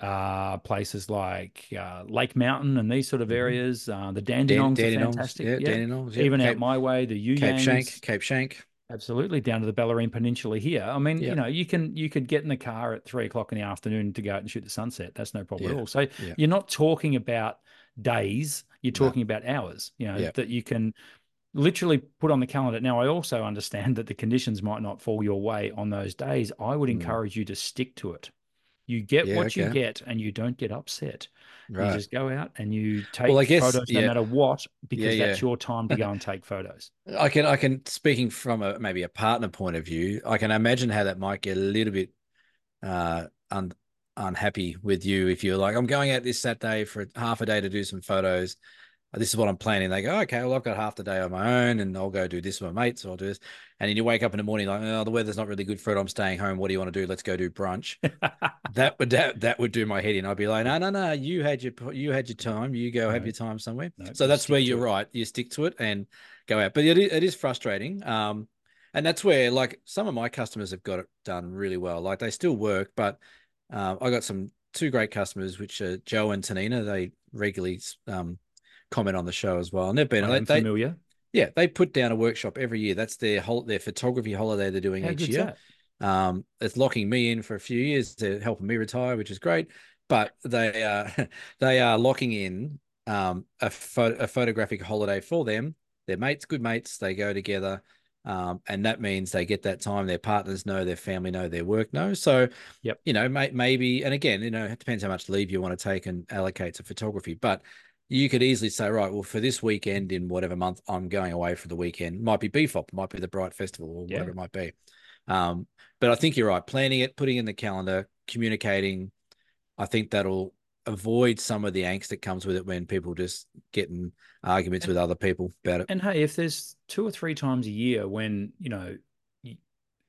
uh places like uh Lake Mountain and these sort of Mhm. areas. Uh the Dan- Dandenongs are fantastic. yeah, Yeah. Dandenongs, yeah, Even out my way, the Yu Cape Schanck, Cape Schanck. Absolutely down to the Bellarine Peninsula here. I mean, Yeah. you know, you can you could get in the car at three o'clock in the afternoon to go out and shoot the sunset. That's no problem Yeah, at all. So yeah. you're not talking about days, you're No. talking about hours, you know, that you can literally put on the calendar. Now, I also understand that the conditions might not fall your way on those days. I would Mm. encourage you to stick to it. You get what you get, and you don't get upset. You just go out and you take Well, I guess- photos no matter what, because Yeah, that's yeah. your time to go and take photos. I can, I can, speaking from a maybe a partner point of view, I can imagine how that might get a little bit uh un, unhappy with you if you're like, I'm going out this Saturday for half a day to do some photos. This is what I'm planning. They go, okay, well, I've got half the day on my own and I'll go do this with my mates or I'll do this. And then you wake up in the morning like, oh, the weather's not really good for it. I'm staying home. What do you want to do? Let's go do brunch. that would that, that would do my head in. I'd be like, no, no, no. You had your you had your time. You go have your time somewhere. No, so that's where you're it. right. You stick to it and go out. But it is, it is frustrating. Um, and that's where like some of my customers have got it done really well. Like they still work, but um, I got some two great customers, which are Joe and Tanina. They regularly um, comment on the show as well, and they've been I am they- familiar. yeah they put down a workshop every year. That's their whole their photography holiday they're doing How each year. Um, it's locking me in for a few years. They're helping me retire, which is great. But they uh, they are locking in um, a, pho- a photographic holiday for them. They're mates, good mates. They go together, um, and that means they get that time. Their partners know, their family know, their work knows. So, Yep. you know, may, maybe, and again, you know, it depends how much leave you want to take and allocate to photography. But you could easily say, right, well, for this weekend in whatever month I'm going away for the weekend, might be BFOP, might be the Bright Festival, or Yeah. whatever it might be. Um, but I think you're right. Planning it, putting in the calendar, communicating, I think that'll avoid some of the angst that comes with it when people just get in arguments with other people about it. And hey, if there's two or three times a year when, you know,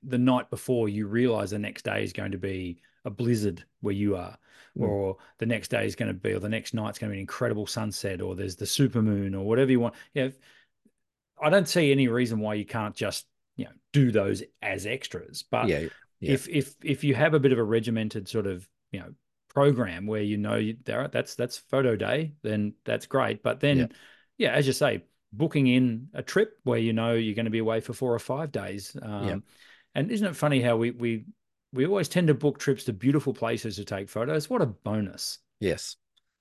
the night before you realize the next day is going to be a blizzard where you are, Mm. or the next day is going to be, or the next night's going to be an incredible sunset, or there's the super moon, or whatever you want. Yeah. if- I don't see any reason why you can't just, you know, do those as extras. But yeah, yeah. if if if you have a bit of a regimented sort of you know program where you know you, there that's that's photo day then that's great but then Yeah. yeah. as you say booking in a trip where you know you're going to be away for four or five days um and isn't it funny how we we we always tend to book trips to beautiful places to take photos what a bonus yes.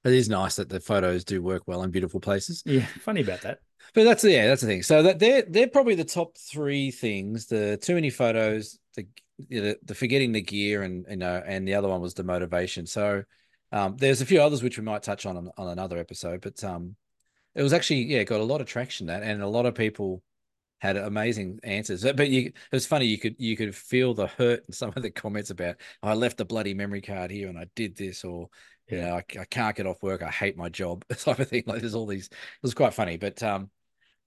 It is nice that the photos do work well in beautiful places. yeah funny about that But that's yeah, that's the thing. So that they're they're probably the top three things: the too many photos, the you know, the forgetting the gear, and you know, and the other one was the motivation. So um, there's a few others which we might touch on on, on another episode, but um, it was actually yeah got a lot of traction that, and a lot of people had amazing answers. But you, it was funny. You could you could feel the hurt in some of the comments about I left the bloody memory card here and I did this, or you know I, I can't get off work. I hate my job, type of thing. Like there's all these. It was quite funny, but um,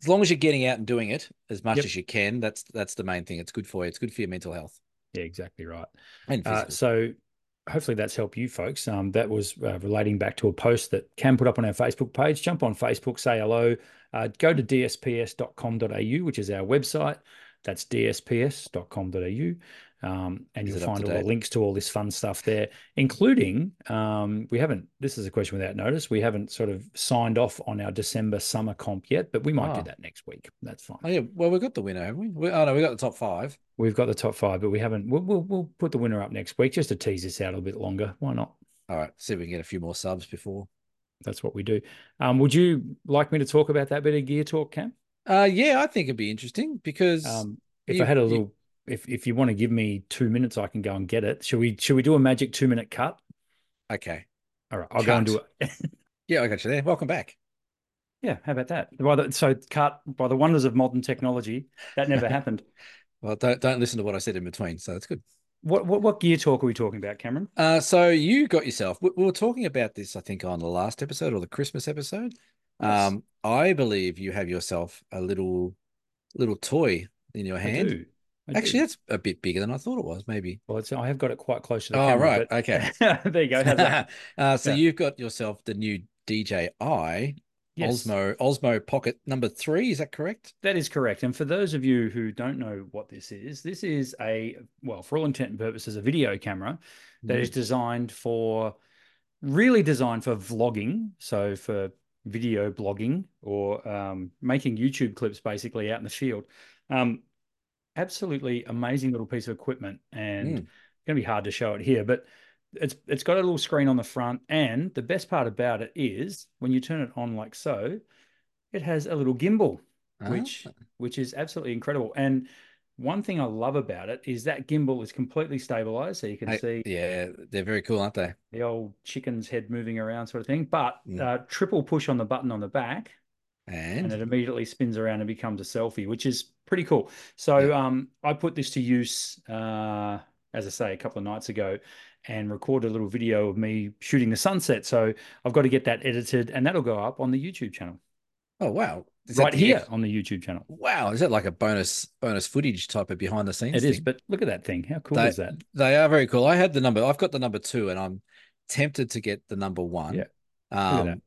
as long as you're getting out and doing it as much Yep. as you can, that's that's the main thing. It's good for you. It's good for your mental health yeah exactly right and Uh, so hopefully that's helped you folks. Um, that was uh, relating back to a post that Cam put up on our Facebook page. Jump on Facebook, say hello. Uh, go to dsps.com.au, which is our website. That's dsps.com.au. Um, and Is you'll find all the links to all this fun stuff there, including um, we haven't, this is a question without notice. We haven't sort of signed off on our December summer comp yet, but we might Ah. do that next week. That's fine. oh yeah, well we've got the winner, haven't we? we? Oh no, we got the top five. We've got the top five, but we haven't. We'll, we'll, we'll put the winner up next week just to tease this out a little bit longer. Why not? All right, see if we can get a few more subs before. That's what we do. Um, would you like me to talk about that bit of gear talk, Cam? Uh, yeah, I think it'd be interesting because Um, if you- I had a you- little, if if you want to give me two minutes, I can go and get it. Should we? Should we do a magic two minute cut? okay, All right, I'll go and do it. yeah, I got you there. Welcome back. yeah, how about that? By the, so cut by the wonders of modern technology, that never happened. Well, don't don't listen to what I said in between, so that's good. What what what gear talk are we talking about, Cameron? Uh, so you got yourself. We, we were talking about this, I think, on the last episode or the Christmas episode. Yes. Um, I believe you have yourself a little little toy in your I hand. do. I Actually, do. that's a bit bigger than I thought it was. Maybe. well, it's, I have got it quite close to the Oh, camera. right, but- okay. there you go. Uh, so Yeah. you've got yourself the new DJI Yes. Osmo Osmo Pocket number three. Is that correct? That is correct. And for those of you who don't know what this is, this is a, well, for all intent and purposes, a video camera that is Mm. designed for, really designed for vlogging. So for video blogging or um, making YouTube clips basically out in the field. Um, absolutely amazing little piece of equipment and Mm. it's going to be hard to show it here, but it's it's got a little screen on the front. And the best part about it is when you turn it on like so, it has a little gimbal which Ah, which is absolutely incredible. And one thing I love about it is that gimbal is completely stabilized, so you can Hey, see yeah, they're very cool, aren't they? the old chicken's head moving around, sort of thing. But Mm. uh, triple push on the button on the back, and And it immediately spins around and becomes a selfie, which is pretty cool. So um, I put this to use, uh, as I say, a couple of nights ago, and recorded a little video of me shooting the sunset. So I've got to get that edited, and that'll go up on the YouTube channel, oh wow, Is right here ex- on the YouTube channel. Wow, is that like a bonus bonus footage type of behind the scenes? It is, thing? but look at that thing. How cool they, is that? They are very cool. I had the number. I've got the number two, and I'm tempted to get the number one. Yeah. Um, that.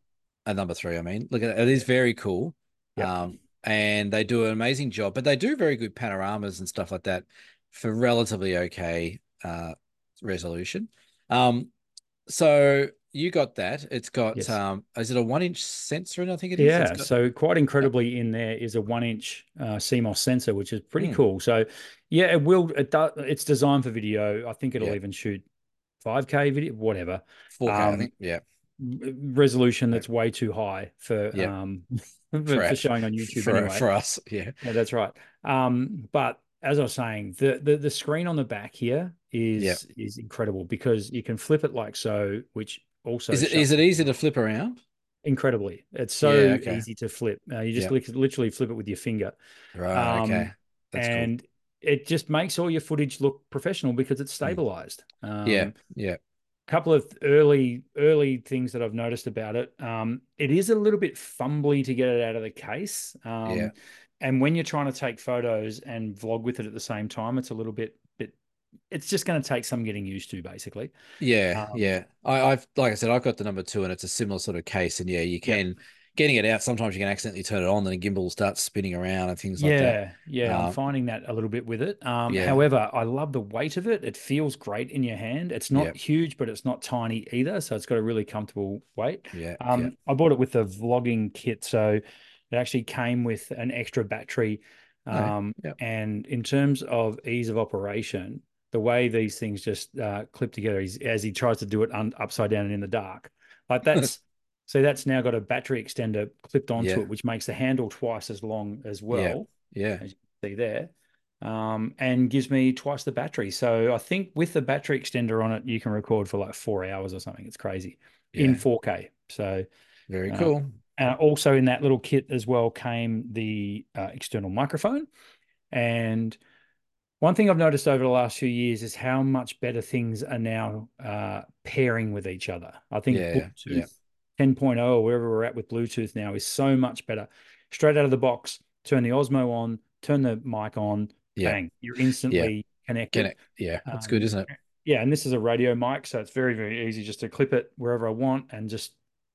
and number three. I mean, look at it. It is very cool. Yep. Um, and they do an amazing job, but they do very good panoramas and stuff like that for relatively okay uh resolution. Um, so you got that. It's got Yes. um, is it a one inch sensor? And I think it is. Yeah, got- so quite incredibly in there is a one inch uh, CMOS sensor, which is pretty Mm. cool. So yeah, it will. It does. It's designed for video. I think it'll even shoot 5K video, whatever 4K, I um. Yeah. resolution that's way too high for Yeah. um for, For- for showing on YouTube for, anyway. for us. Yeah. Yeah, that's right. Um, but as I was saying, the, the the screen on the back here is Yeah. is incredible because you can flip it like so, which also Is it is it easy to flip around? incredibly. It's so Yeah, okay. easy to flip. Uh, you just lit- literally flip it with your finger, Right. Um, okay. That's cool. and it just makes all your footage look professional because it's stabilized. Um, Yeah. Yeah. couple of early early things that I've noticed about it. Um, it is a little bit fumbly to get it out of the case. Um, Yeah. And when you're trying to take photos and vlog with it at the same time, it's a little bit bit. It's just going to take some getting used to, basically. Yeah, Um, yeah. I, I've like I said, I've got the number two, and it's a similar sort of case. And yeah, you can getting it out. Sometimes you can accidentally turn it on, and the gimbal starts spinning around and things like yeah, that. yeah, yeah. I'm Um, finding that a little bit with it. Um, Yeah. However, I love the weight of it. It feels great in your hand. It's not Yeah. huge, but it's not tiny either. So it's got a really comfortable weight. Yeah, Um, yeah, I bought it with the vlogging kit, so it actually came with an extra battery. Um, yep. and in terms of ease of operation, the way these things just uh, clip together is as he tries to do it un- upside down and in the dark. Like that's so that's now got a battery extender clipped onto Yeah. it, which makes the handle twice as long as well. yeah. As you can see there. Um, and gives me twice the battery. So I think with the battery extender on it, you can record for like four hours or something. It's crazy in 4K. So Very uh, cool. uh, also in that little kit as well came the uh, external microphone. And one thing I've noticed over the last few years is how much better things are now uh, pairing with each other. I think Yeah, Bluetooth yeah. 10.0 or wherever we're at with Bluetooth now is so much better. Straight out of the box, turn the Osmo on, turn the mic on, Yeah. bang, you're instantly connected. Can it? Yeah, that's Um, good, isn't it? Yeah, and this is a radio mic, so it's very, very easy just to clip it wherever I want and just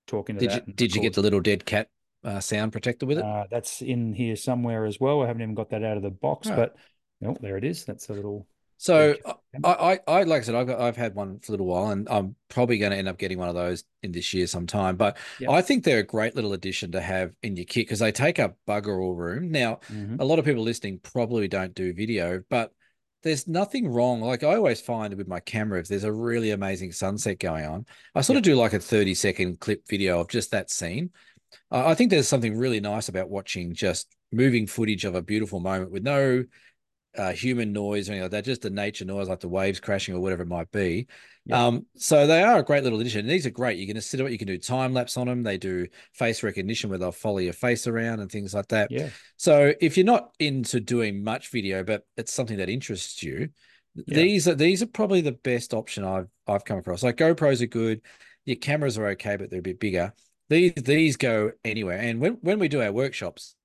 talk into Did that. you did you get the little dead cat uh, sound protector with it? Uh, that's in here somewhere as well. I haven't even got that out of the box, Oh. but no, there it is. That's a little. So. I, I, I, like I said, I've got, I've had one for a little while, and I'm probably going to end up getting one of those in this year sometime. But Yep. I think they're a great little addition to have in your kit because they take up bugger all room. Now, Mhm. a lot of people listening probably don't do video, but there's nothing wrong. Like I always find with my camera, if there's a really amazing sunset going on, I sort of do like a 30 second clip video of just that scene. I I think there's something really nice about watching just moving footage of a beautiful moment with no uh, human noise or anything like that, just the nature noise like the waves crashing or whatever it might be. Yeah. Um, so they are a great little addition. And These are great. You can sit it, you can do time lapse on them. They do face recognition where they'll follow your face around and things like that. Yeah. So if you're not into doing much video, but it's something that interests you, Yeah. these are these are probably the best option I've I've come across. Like GoPros are good, your cameras are okay, but they're a bit bigger. These these go anywhere. And when when we do our workshops,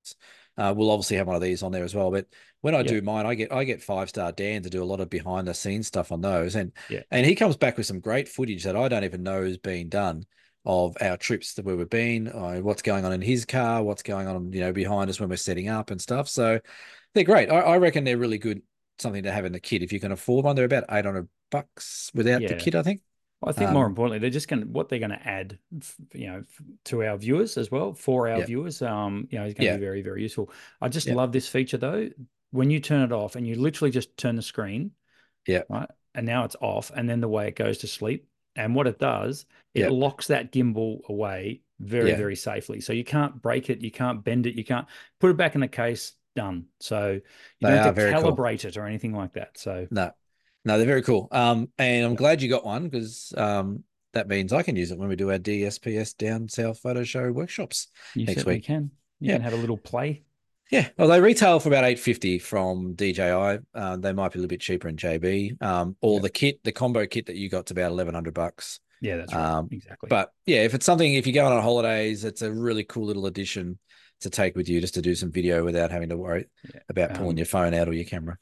uh, we'll obviously have one of these on there as well. But when I Yeah. do mine, I get I get five star Dan to do a lot of behind the scenes stuff on those, and Yeah. and he comes back with some great footage that I don't even know is being done of our trips that where we've been, uh, what's going on in his car, what's going on, you know, behind us when we're setting up and stuff. So they're great. I, I reckon they're really good, something to have in the kit if you can afford one. They're about eight hundred bucks without the kit, I think. I think more Um, importantly, they're just going to what they're going to add, you know, to our viewers as well for our Yeah. viewers. Um, you know, it's going to Yeah. be very, very useful. I just Yeah. love this feature though. When you turn it off and you literally just turn the screen, Yeah. right, and now it's off, and then the way it goes to sleep, and what it does, it Yeah. locks that gimbal away very, Yeah. very safely. So you can't break it, you can't bend it, you can't put it back in the case. done. So you They don't have to very cool. calibrate it or anything like that. So No, no, they're very cool. Um, and I'm glad you got one because um, that means I can use it when we do our DSPS down south photo show workshops. you Next week. can. You Yeah. can have a little play. Yeah, well, they retail for about eight fifty from DJI. Uh, they might be a little bit cheaper in JB. Um, or Yeah. the kit, the combo kit that you got, to about eleven hundred bucks. Yeah, that's right. Um, exactly. But yeah, if it's something, if you're going on holidays, it's a really cool little addition to take with you just to do some video without having to worry Yeah. about pulling Um, your phone out or your camera.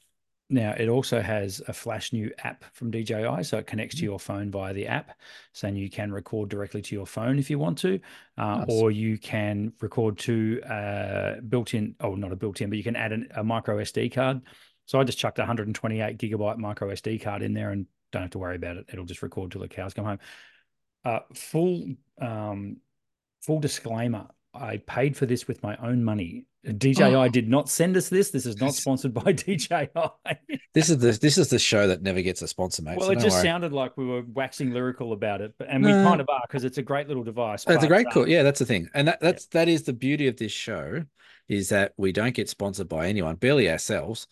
Now, it also has a flash new app from DJI, so it connects to your phone via the app, saying you can record directly to your phone if you want to, uh, Nice. or you can record to uh, built-in, oh, not a built-in, but you can add an, a micro SD card. So I just chucked a 128 gigabyte micro SD card in there and don't have to worry about it. It'll just record till the cows come home. Uh, full, um, full disclaimer: I paid for this with my own money. DJI Oh. did not send us this. This is not sponsored by DJI. This is the this is the show that never gets a sponsor, mate. Well, so it just worry. sounded like we were waxing lyrical about it, but and we kind of are because it's a great little device. It's a great um, cool. Yeah, that's the thing, and that that's that is the beauty of this show, is that we don't get sponsored by anyone, barely ourselves.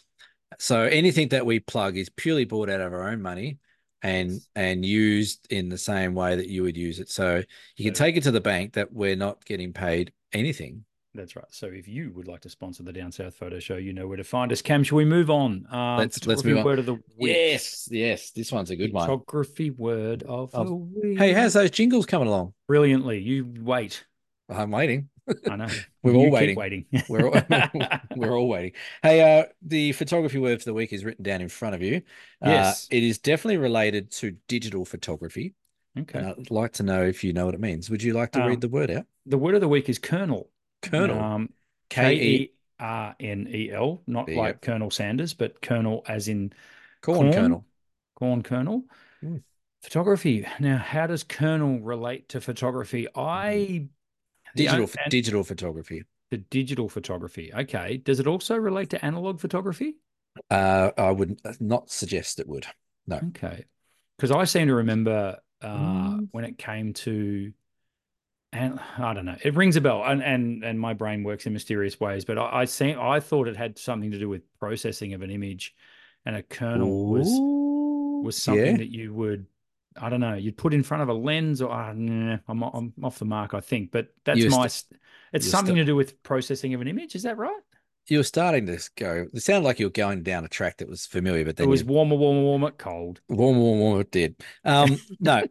So anything that we plug is purely bought out of our own money, and and used in the same way that you would use it. So you can take it to the bank that we're not getting paid anything. That's right. So if you would like to sponsor the Down South Photo Show, you know where to find us. Cam, shall we move on? Um, Let's- let's move on. Word of the week. Yes, yes, this one's a good one. Photography word of, Of- the week. Hey, how's those jingles coming along? brilliantly? You wait. I'm waiting. I know. We're all waiting. waiting. We're all, we're all waiting. Hey, uh, the photography word for the week is written down in front of you. Uh, Yes. it is definitely related to digital photography. okay. And I'd like to know if you know what it means. Would you like to Um, read the word out? The word of the week is kernel. Colonel. Um, K E R N E L, not There like Colonel Sanders, but Colonel as in corn, corn? kernel. corn kernel. Mm. Photography. Now, how does kernel relate to photography? I the Digital, and- digital photography. the digital photography. Okay. Does it also relate to analog photography? Uh, I would not suggest it would. No. Okay. Because I seem to remember uh, Mm. when it came to, and I don't know, it rings a bell, and and and my brain works in mysterious ways. But I, I see, I thought it had something to do with processing of an image, and a kernel was was something yeah. that you would. I don't know. You'd put in front of a lens, or uh, nah, I'm I'm off the mark. I think, but that's You're my. st- it's something st- to do with processing of an image. Is that right? You were starting to go. It sounded like you were going down a track that was familiar, but then It was you warmer, warmer, warmer, cold. Warm, warm, warm, it did. Um, no.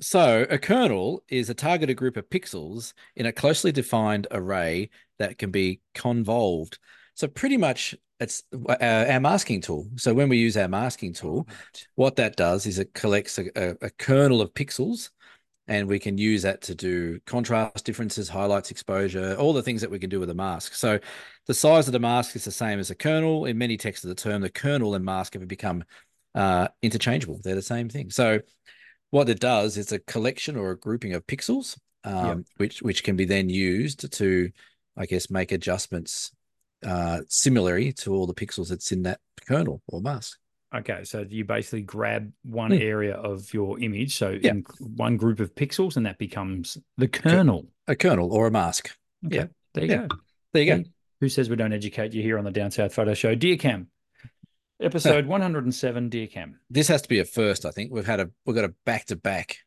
So a kernel is a targeted group of pixels in a closely defined array that can be convolved. So pretty much it's uh, our masking tool. So when we use our masking tool, what that does is it collects a, a, a kernel of pixels and we can use that to do contrast differences, highlights, exposure, all the things that we can do with a mask. So the size of the mask is the same as a kernel. In many texts of the term, the kernel and mask have become uh, interchangeable. They're the same thing. So what it does is a collection or a grouping of pixels, um, Yep. which which can be then used to, I guess, make adjustments uh, similarly to all the pixels that's in that kernel or mask. Okay, so you basically grab one Hmm. area of your image, so Yeah. in one group of pixels, and that becomes the kernel. A kernel or a mask. Okay, yeah. there you Yeah. go. There you go. Who says we don't educate you here on the Down South Photo Show? Dear Cam, episode 107, Dear Cam. This has to be a first, I think. We've had a we've got a back to back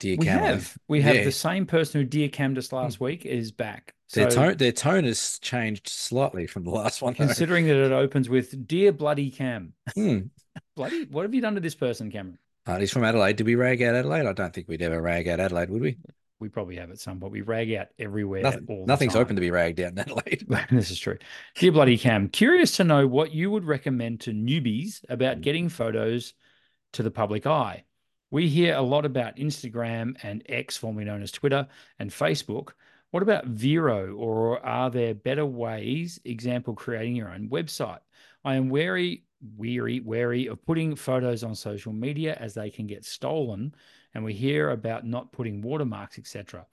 dear We have we have Yeah. the same person who Dear Cammed us last week is back. Their So tone their tone has changed slightly from the last one. though. considering that it opens with Dear Bloody Cam, Hmm. bloody, what have you done to this person, Cameron? Uh, he's from Adelaide. Did we rag out Adelaide? I don't think we'd ever rag out Adelaide, would we? We probably have at some point. We rag out everywhere. Nothing, nothing's open to be ragged out in Adelaide. this is true. Dear Bloody Cam, curious to know what you would recommend to newbies about getting photos to the public eye. We hear a lot about Instagram and X, formerly known as Twitter, and Facebook. What about Vero, or are there better ways? Example, creating your own website. I am wary, weary, wary of putting photos on social media as they can get stolen, and we hear about not putting watermarks, etc.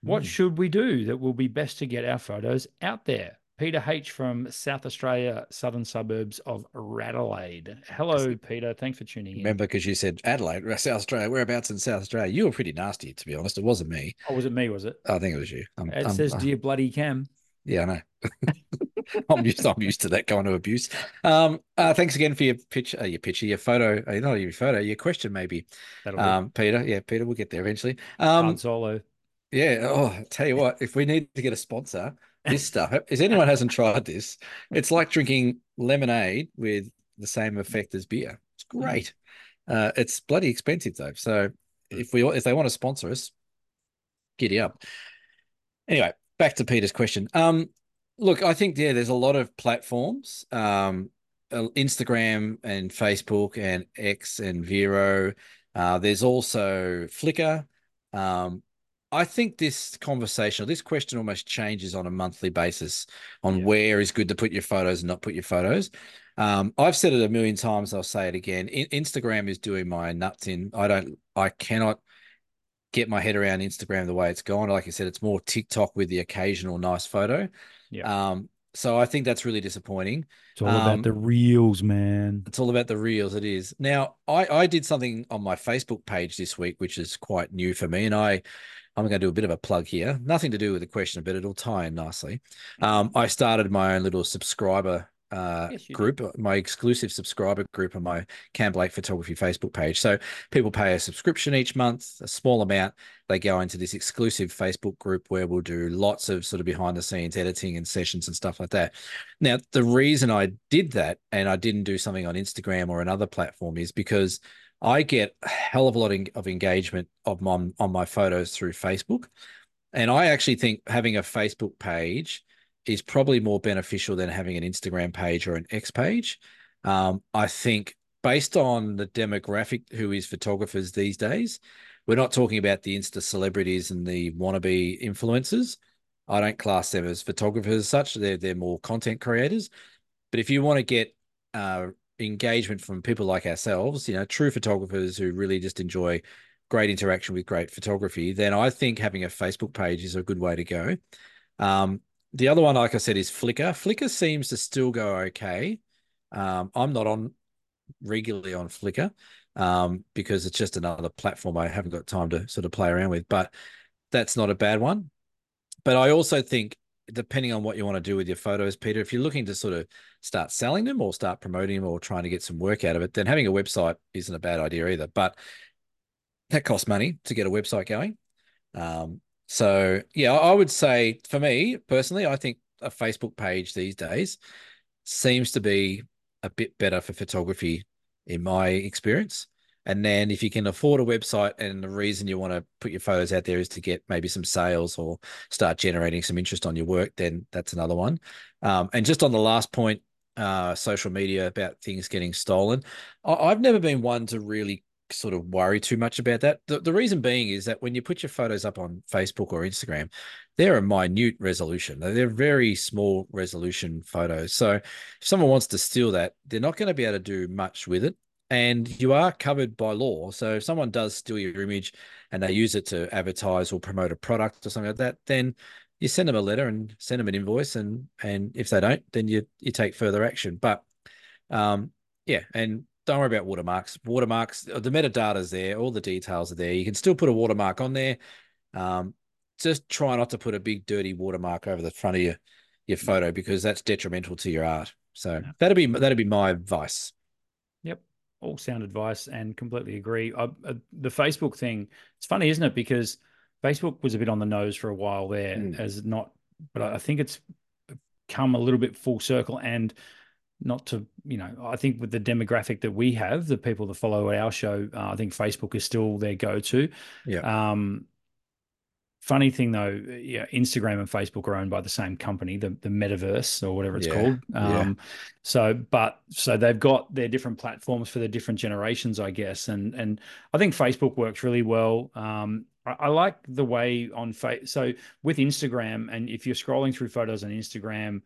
What Mm. should we do that will be best to get our photos out there? Peter H from South Australia, southern suburbs of Radelaide. Hello, Peter. Thanks for tuning in. Remember, because you said Adelaide, South Australia, whereabouts in South Australia? You were pretty nasty, to be honest. It wasn't me. Oh, was it me? Was it? I think it was you. Um, It um, says, "Dear bloody Cam." yeah, I know. I'm used. I'm used to that kind of abuse. Um, uh, thanks again for your picture, uh, your picture, your photo. Uh, not your photo, your question, maybe. Um, Peter. Yeah, Peter. We'll get there eventually. Um, Han Solo. yeah. Oh, tell you what, if we need to get a sponsor, this stuff. If anyone hasn't tried this, it's like drinking lemonade with the same effect as beer. It's great. Uh, it's bloody expensive though. So if we if they want to sponsor us, giddy up. Anyway, back to Peter's question. Um, look, I think yeah, there's a lot of platforms, um, uh, Instagram and Facebook and X and Vero. Uh, there's also Flickr. Um, I think this conversation or this question almost changes on a monthly basis on Yeah. where is good to put your photos and not put your photos. Um, I've said it a million times. I'll say it again. In- Instagram is doing my nuts in. I don't. I cannot get my head around Instagram the way it's gone. Like I said, it's more TikTok with the occasional nice photo. Yeah. Um, so I think that's really disappointing. It's all Um, about the reels, man. It's all about the reels. It is. Now, I I did something on my Facebook page this week, which is quite new for me, and I I'm going to do a bit of a plug here. Nothing to do with the question, but it'll tie in nicely. Um, I started my own little subscriber uh, Yes, group, my exclusive subscriber group on my Cam Blake Photography Facebook page. So people pay a subscription each month, a small amount. They go into this exclusive Facebook group where we'll do lots of sort of behind the scenes editing and sessions and stuff like that. Now, the reason I did that and I didn't do something on Instagram or another platform is because I get a hell of a lot of engagement of on my photos through Facebook. And I actually think having a Facebook page is probably more beneficial than having an Instagram page or an X page. Um, I think based on the demographic who is photographers these days, we're not talking about the Insta celebrities and the wannabe influencers. I don't class them as photographers as such. They're they're more content creators. But if you want to get uh, engagement from people like ourselves, you know, true photographers who really just enjoy great interaction with great photography, then I think having a Facebook page is a good way to go. Um, the other one, like I said, is Flickr. Flickr seems to still go okay. Um, I'm not on regularly on Flickr um, because it's just another platform I haven't got time to sort of play around with, but that's not a bad one. But I also think, depending on what you want to do with your photos, Peter, if you're looking to sort of start selling them or start promoting them or trying to get some work out of it, then having a website isn't a bad idea either. But that costs money to get a website going. Um, so yeah, I would say for me personally, I think a Facebook page these days seems to be a bit better for photography in my experience. And then if you can afford a website and the reason you want to put your photos out there is to get maybe some sales or start generating some interest on your work, then that's another one. Um, and just on the last point, uh, social media about things getting stolen. I- I've never been one to really sort of worry too much about that. The, the reason being is that when you put your photos up on Facebook or Instagram, they're a minute resolution. They're very small resolution photos. So if someone wants to steal that, they're not going to be able to do much with it. And you are covered by law. So if someone does steal your image and they use it to advertise or promote a product or something like that, then you send them a letter and send them an invoice. And and if they don't, then you you take further action. But um, yeah, and don't worry about watermarks. Watermarks, the metadata is there, all the details are there. You can still put a watermark on there. Um, just try not to put a big dirty watermark over the front of your your photo because that's detrimental to your art. So that'd be that'd be my advice. All sound advice and completely agree. I, uh, the Facebook thing, it's funny, isn't it? Because Facebook was a bit on the nose for a while there Mm. as not, but I think it's come a little bit full circle and not to, you know, I think with the demographic that we have, the people that follow our show, uh, I think Facebook is still their go to. Yeah. Um, funny thing though, yeah, Instagram and Facebook are owned by the same company, the the Metaverse or whatever it's Yeah, called. yeah. Um, so, but so they've got their different platforms for the different generations, I guess, and and I think Facebook works really well. Um, I, I like the way on face. So with Instagram, and if you're scrolling through photos on Instagram.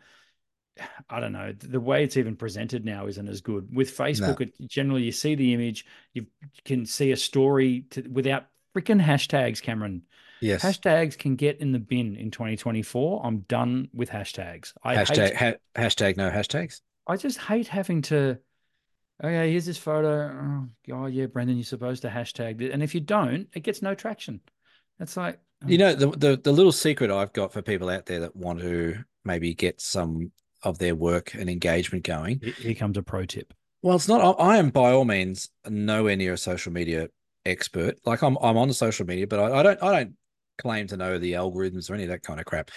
I don't know. The way it's even presented now isn't as good. With Facebook, it, generally you see the image, you can see a story to, without freaking hashtags, Cameron. Yes. Hashtags can get in the bin in 2024. I'm done with hashtags. I hashtag hate, ha- hashtag no hashtags. I just hate having to. Okay, here's this photo. Oh, yeah, Brendan, you're supposed to hashtag it, and if you don't, it gets no traction. It's like You um, know, the, the the little secret I've got for people out there that want to maybe get some of their work and engagement going. Here comes a pro tip. Well, it's not. I am by all means nowhere near a social media expert. Like I'm, I'm on the social media, but I, I don't, I don't claim to know the algorithms or any of that kind of crap.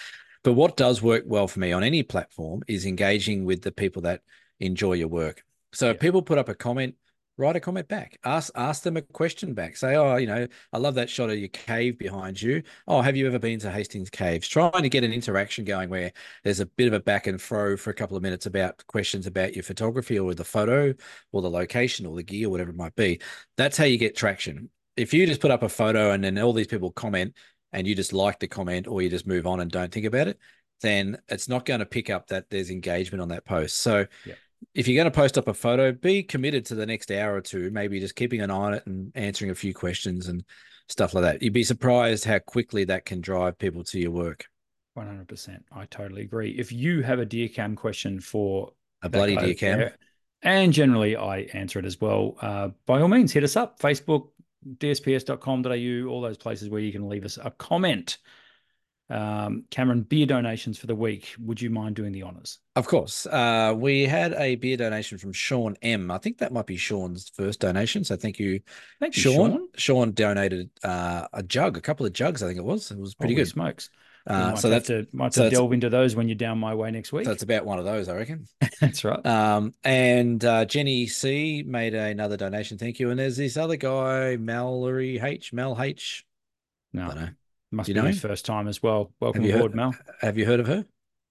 But what does work well for me on any platform is engaging with the people that enjoy your work. So Yeah. if people put up a comment, write a comment back. Ask ask them a question back. Say, oh, you know, I love that shot of your cave behind you. Oh, have you ever been to Hastings Caves? Trying to get an interaction going where there's a bit of a back and throw for a couple of minutes about questions about your photography or the photo or the location or the gear, whatever it might be. That's how you get traction. If you just put up a photo and then all these people comment and you just like the comment or you just move on and don't think about it, then it's not going to pick up that there's engagement on that post. So Yep. if you're going to post up a photo, be committed to the next hour or two, maybe just keeping an eye on it and answering a few questions and stuff like that. You'd be surprised how quickly that can drive people to your work. One hundred percent. I totally agree. If you have a deer cam question for A bloody deer cam. there, and generally I answer it as well. Uh, by all means, hit us up. Facebook, dsps.com.au, all those places where you can leave us a comment. Um, Cameron, beer donations for the week. Would you mind doing the honors? Of course. Uh, we had a beer donation from Sean M. I think that might be Sean's first donation. So thank you, Thank you, Sean. Sean. Sean, donated uh, a jug, a couple of jugs, I think it was. It was pretty Holy good. smokes. Uh, so that's to might have so to delve into those when you're down my way next week. so it's about one of those, I reckon. That's right. Um, and uh, Jenny C made another donation. Thank you. And there's this other guy, Mallory H. Mel H. I No, don't know. must you be his first time as well. Welcome heard- aboard, Mel. Have you heard of her?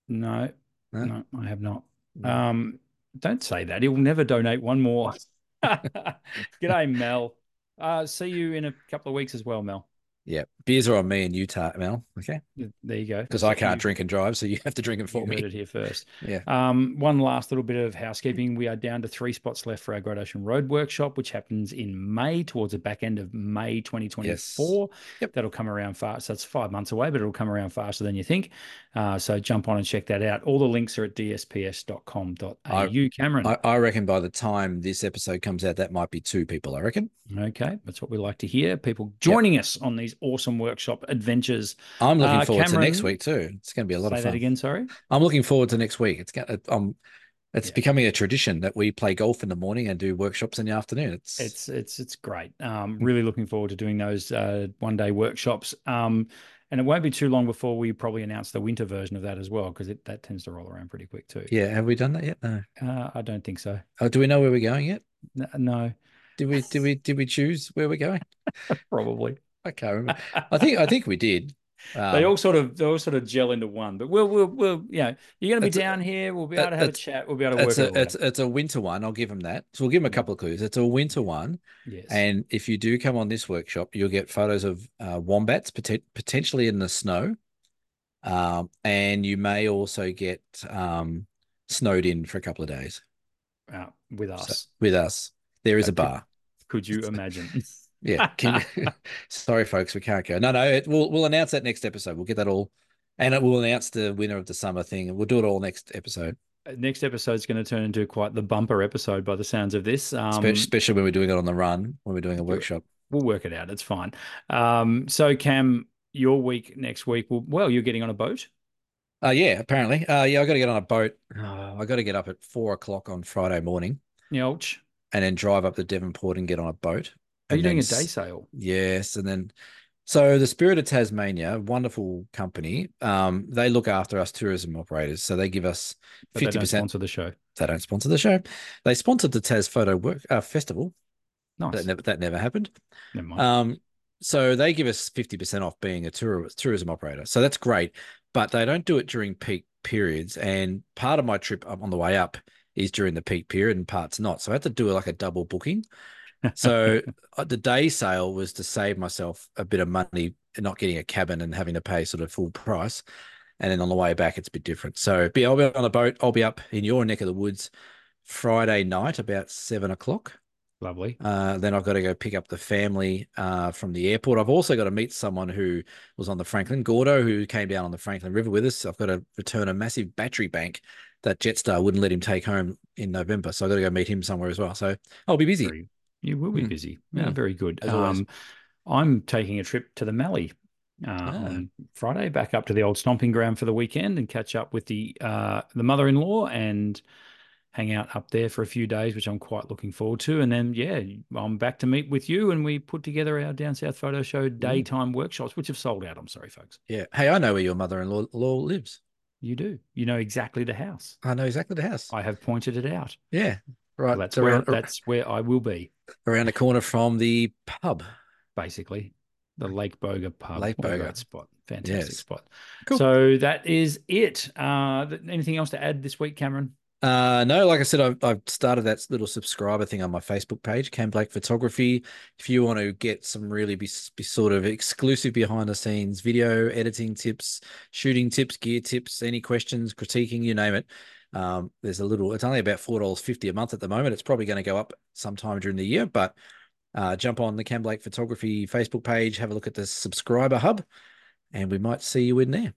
No, No? no, I have not. No. Um, don't say that. He'll never donate one more. G'day, Mel. Uh, see you in a couple of weeks as well, Mel. Yeah. Beers are on me in Utah, Mel. Okay. There you go. Because I can't You- drink and drive, so you have to drink You for heard me. it here first. Yeah. Um, one last little bit of housekeeping. We are down to three spots left for our Great Ocean Road workshop, which happens in May, towards the back end of May 2024. Yep. That'll come around fast. So it's five months away, but it'll come around faster than you think. Uh, so jump on and check that out. All the links are at dsps.com.au. Cameron. I, I reckon by the time this episode comes out, that might be two people, I reckon. Okay, that's what we like to hear. People joining us on these awesome workshop adventures. I'm looking Uh, forward to next week too. It's going to be a lot of Say of that fun. again, sorry. I'm looking forward to next week. It's going um it's Yeah. becoming a tradition that we play golf in the morning and do workshops in the afternoon. It's, It's it's it's great. Um, really looking forward to doing those uh, one day workshops. Um, and it won't be too long before we probably announce the winter version of that as well, because that tends to roll around pretty quick too. yeah. Have we done that yet? No. Uh, I don't think so. Oh, do we know where we're going yet? N- No, Did we did we did we choose where we're going? probably. I can't remember. I think I think we did. they Um, all sort of they all sort of gel into one. But we'll we'll we'll you know you're going to be It's a- down here. We'll be that- able to have a chat. We'll be able to work it a it's it's a winter one. I'll give them that. So we'll give them a couple of clues. It's a winter one, Yes. and if you do come on this workshop, you'll get photos of uh, wombats poten- potentially in the snow, um, and you may also get um, snowed in for a couple of days uh, with So- us. with us. There is a bar. Could you imagine? Yeah. Can you... Sorry, folks, we can't go. No, no. It, we'll we'll announce that next episode. We'll get that all, and it will announce the winner of the summer thing, and we'll do it all next episode. Next episode's going to turn into quite the bumper episode by the sounds of this. Um, especially when we're doing it on the run, when we're doing a workshop. we'll work it out. It's fine. Um, so Cam, your week next week. Will, well, you're getting on a boat. Uh, yeah, apparently. Uh, yeah, I got to get on a boat. Uh, I got to get up at four o'clock on Friday morning Yelch. and then drive up to Devonport and get on a boat. Are you doing a day sail? Yes, and then so the Spirit of Tasmania, wonderful company. Um, they look after us tourism operators, so they give us fifty percent sponsor the show. They don't sponsor the show. They sponsored the Tas Photo Work uh, Festival. Nice. That never that never happened. Never mind. Um, so they give us fifty percent off being a tour, tourism operator. So that's great, but they don't do it during peak periods. And part of my trip on the way up is during the peak period, and parts not. So I had to do like a double booking. So uh, the day sail was to save myself a bit of money, not getting a cabin and having to pay sort of full price. And then on the way back, it's a bit different. So be I'll be on a boat. I'll be up in your neck of the woods Friday night about seven o'clock. Lovely. Uh, then I've got to go pick up the family uh, from the airport. I've also got to meet someone who was on the Franklin, Gordo, who came down on the Franklin River with us. I've got to return a massive battery bank that Jetstar wouldn't let him take home in November. So I've got to go meet him somewhere as well. So I'll be busy. Very- You will be Hmm. busy. Yeah, Hmm. very good. Um, I'm taking a trip to the Mallee uh, Ah. on Friday, back up to the old stomping ground for the weekend and catch up with the uh, the mother in law and hang out up there for a few days, which I'm quite looking forward to. And then, yeah, I'm back to meet with you, and we put together our Down South Photo Show daytime workshops, which have sold out. I'm sorry, folks. Yeah. Hey, I know where your mother-in-law law lives. You do. You know exactly the house. I know exactly the house. I have pointed it out. Yeah. Right. That's where around, that's where I will be. around the corner from the pub. basically. The Lake Boga pub. Lake Boga. spot. Fantastic Yes. spot. Cool. So that is it. Uh, anything else to add this week, Cameron? Uh, no, like I said, I've, I've started that little subscriber thing on my Facebook page, Cam Blake Photography. If you want to get some really be, be sort of exclusive behind the scenes video editing tips, shooting tips, gear tips, any questions, critiquing, you name it. Um, there's a little, it's only about $4.50 a month at the moment. It's probably going to go up sometime during the year, but uh, jump on the Cam Blake Photography Facebook page, have a look at the subscriber hub, and we might see you in there.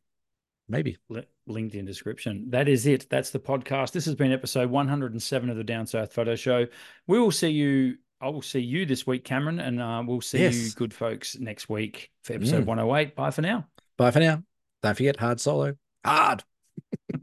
Maybe. Li- Linked in description. That is it. That's the podcast. This has been episode 107 of the Down South Photo Show. We will see you. I will see you this week, Cameron, and uh, we'll see you, good folks, next week for episode Mm. 108. Bye for now. Bye for now. Don't forget hard solo. Hard.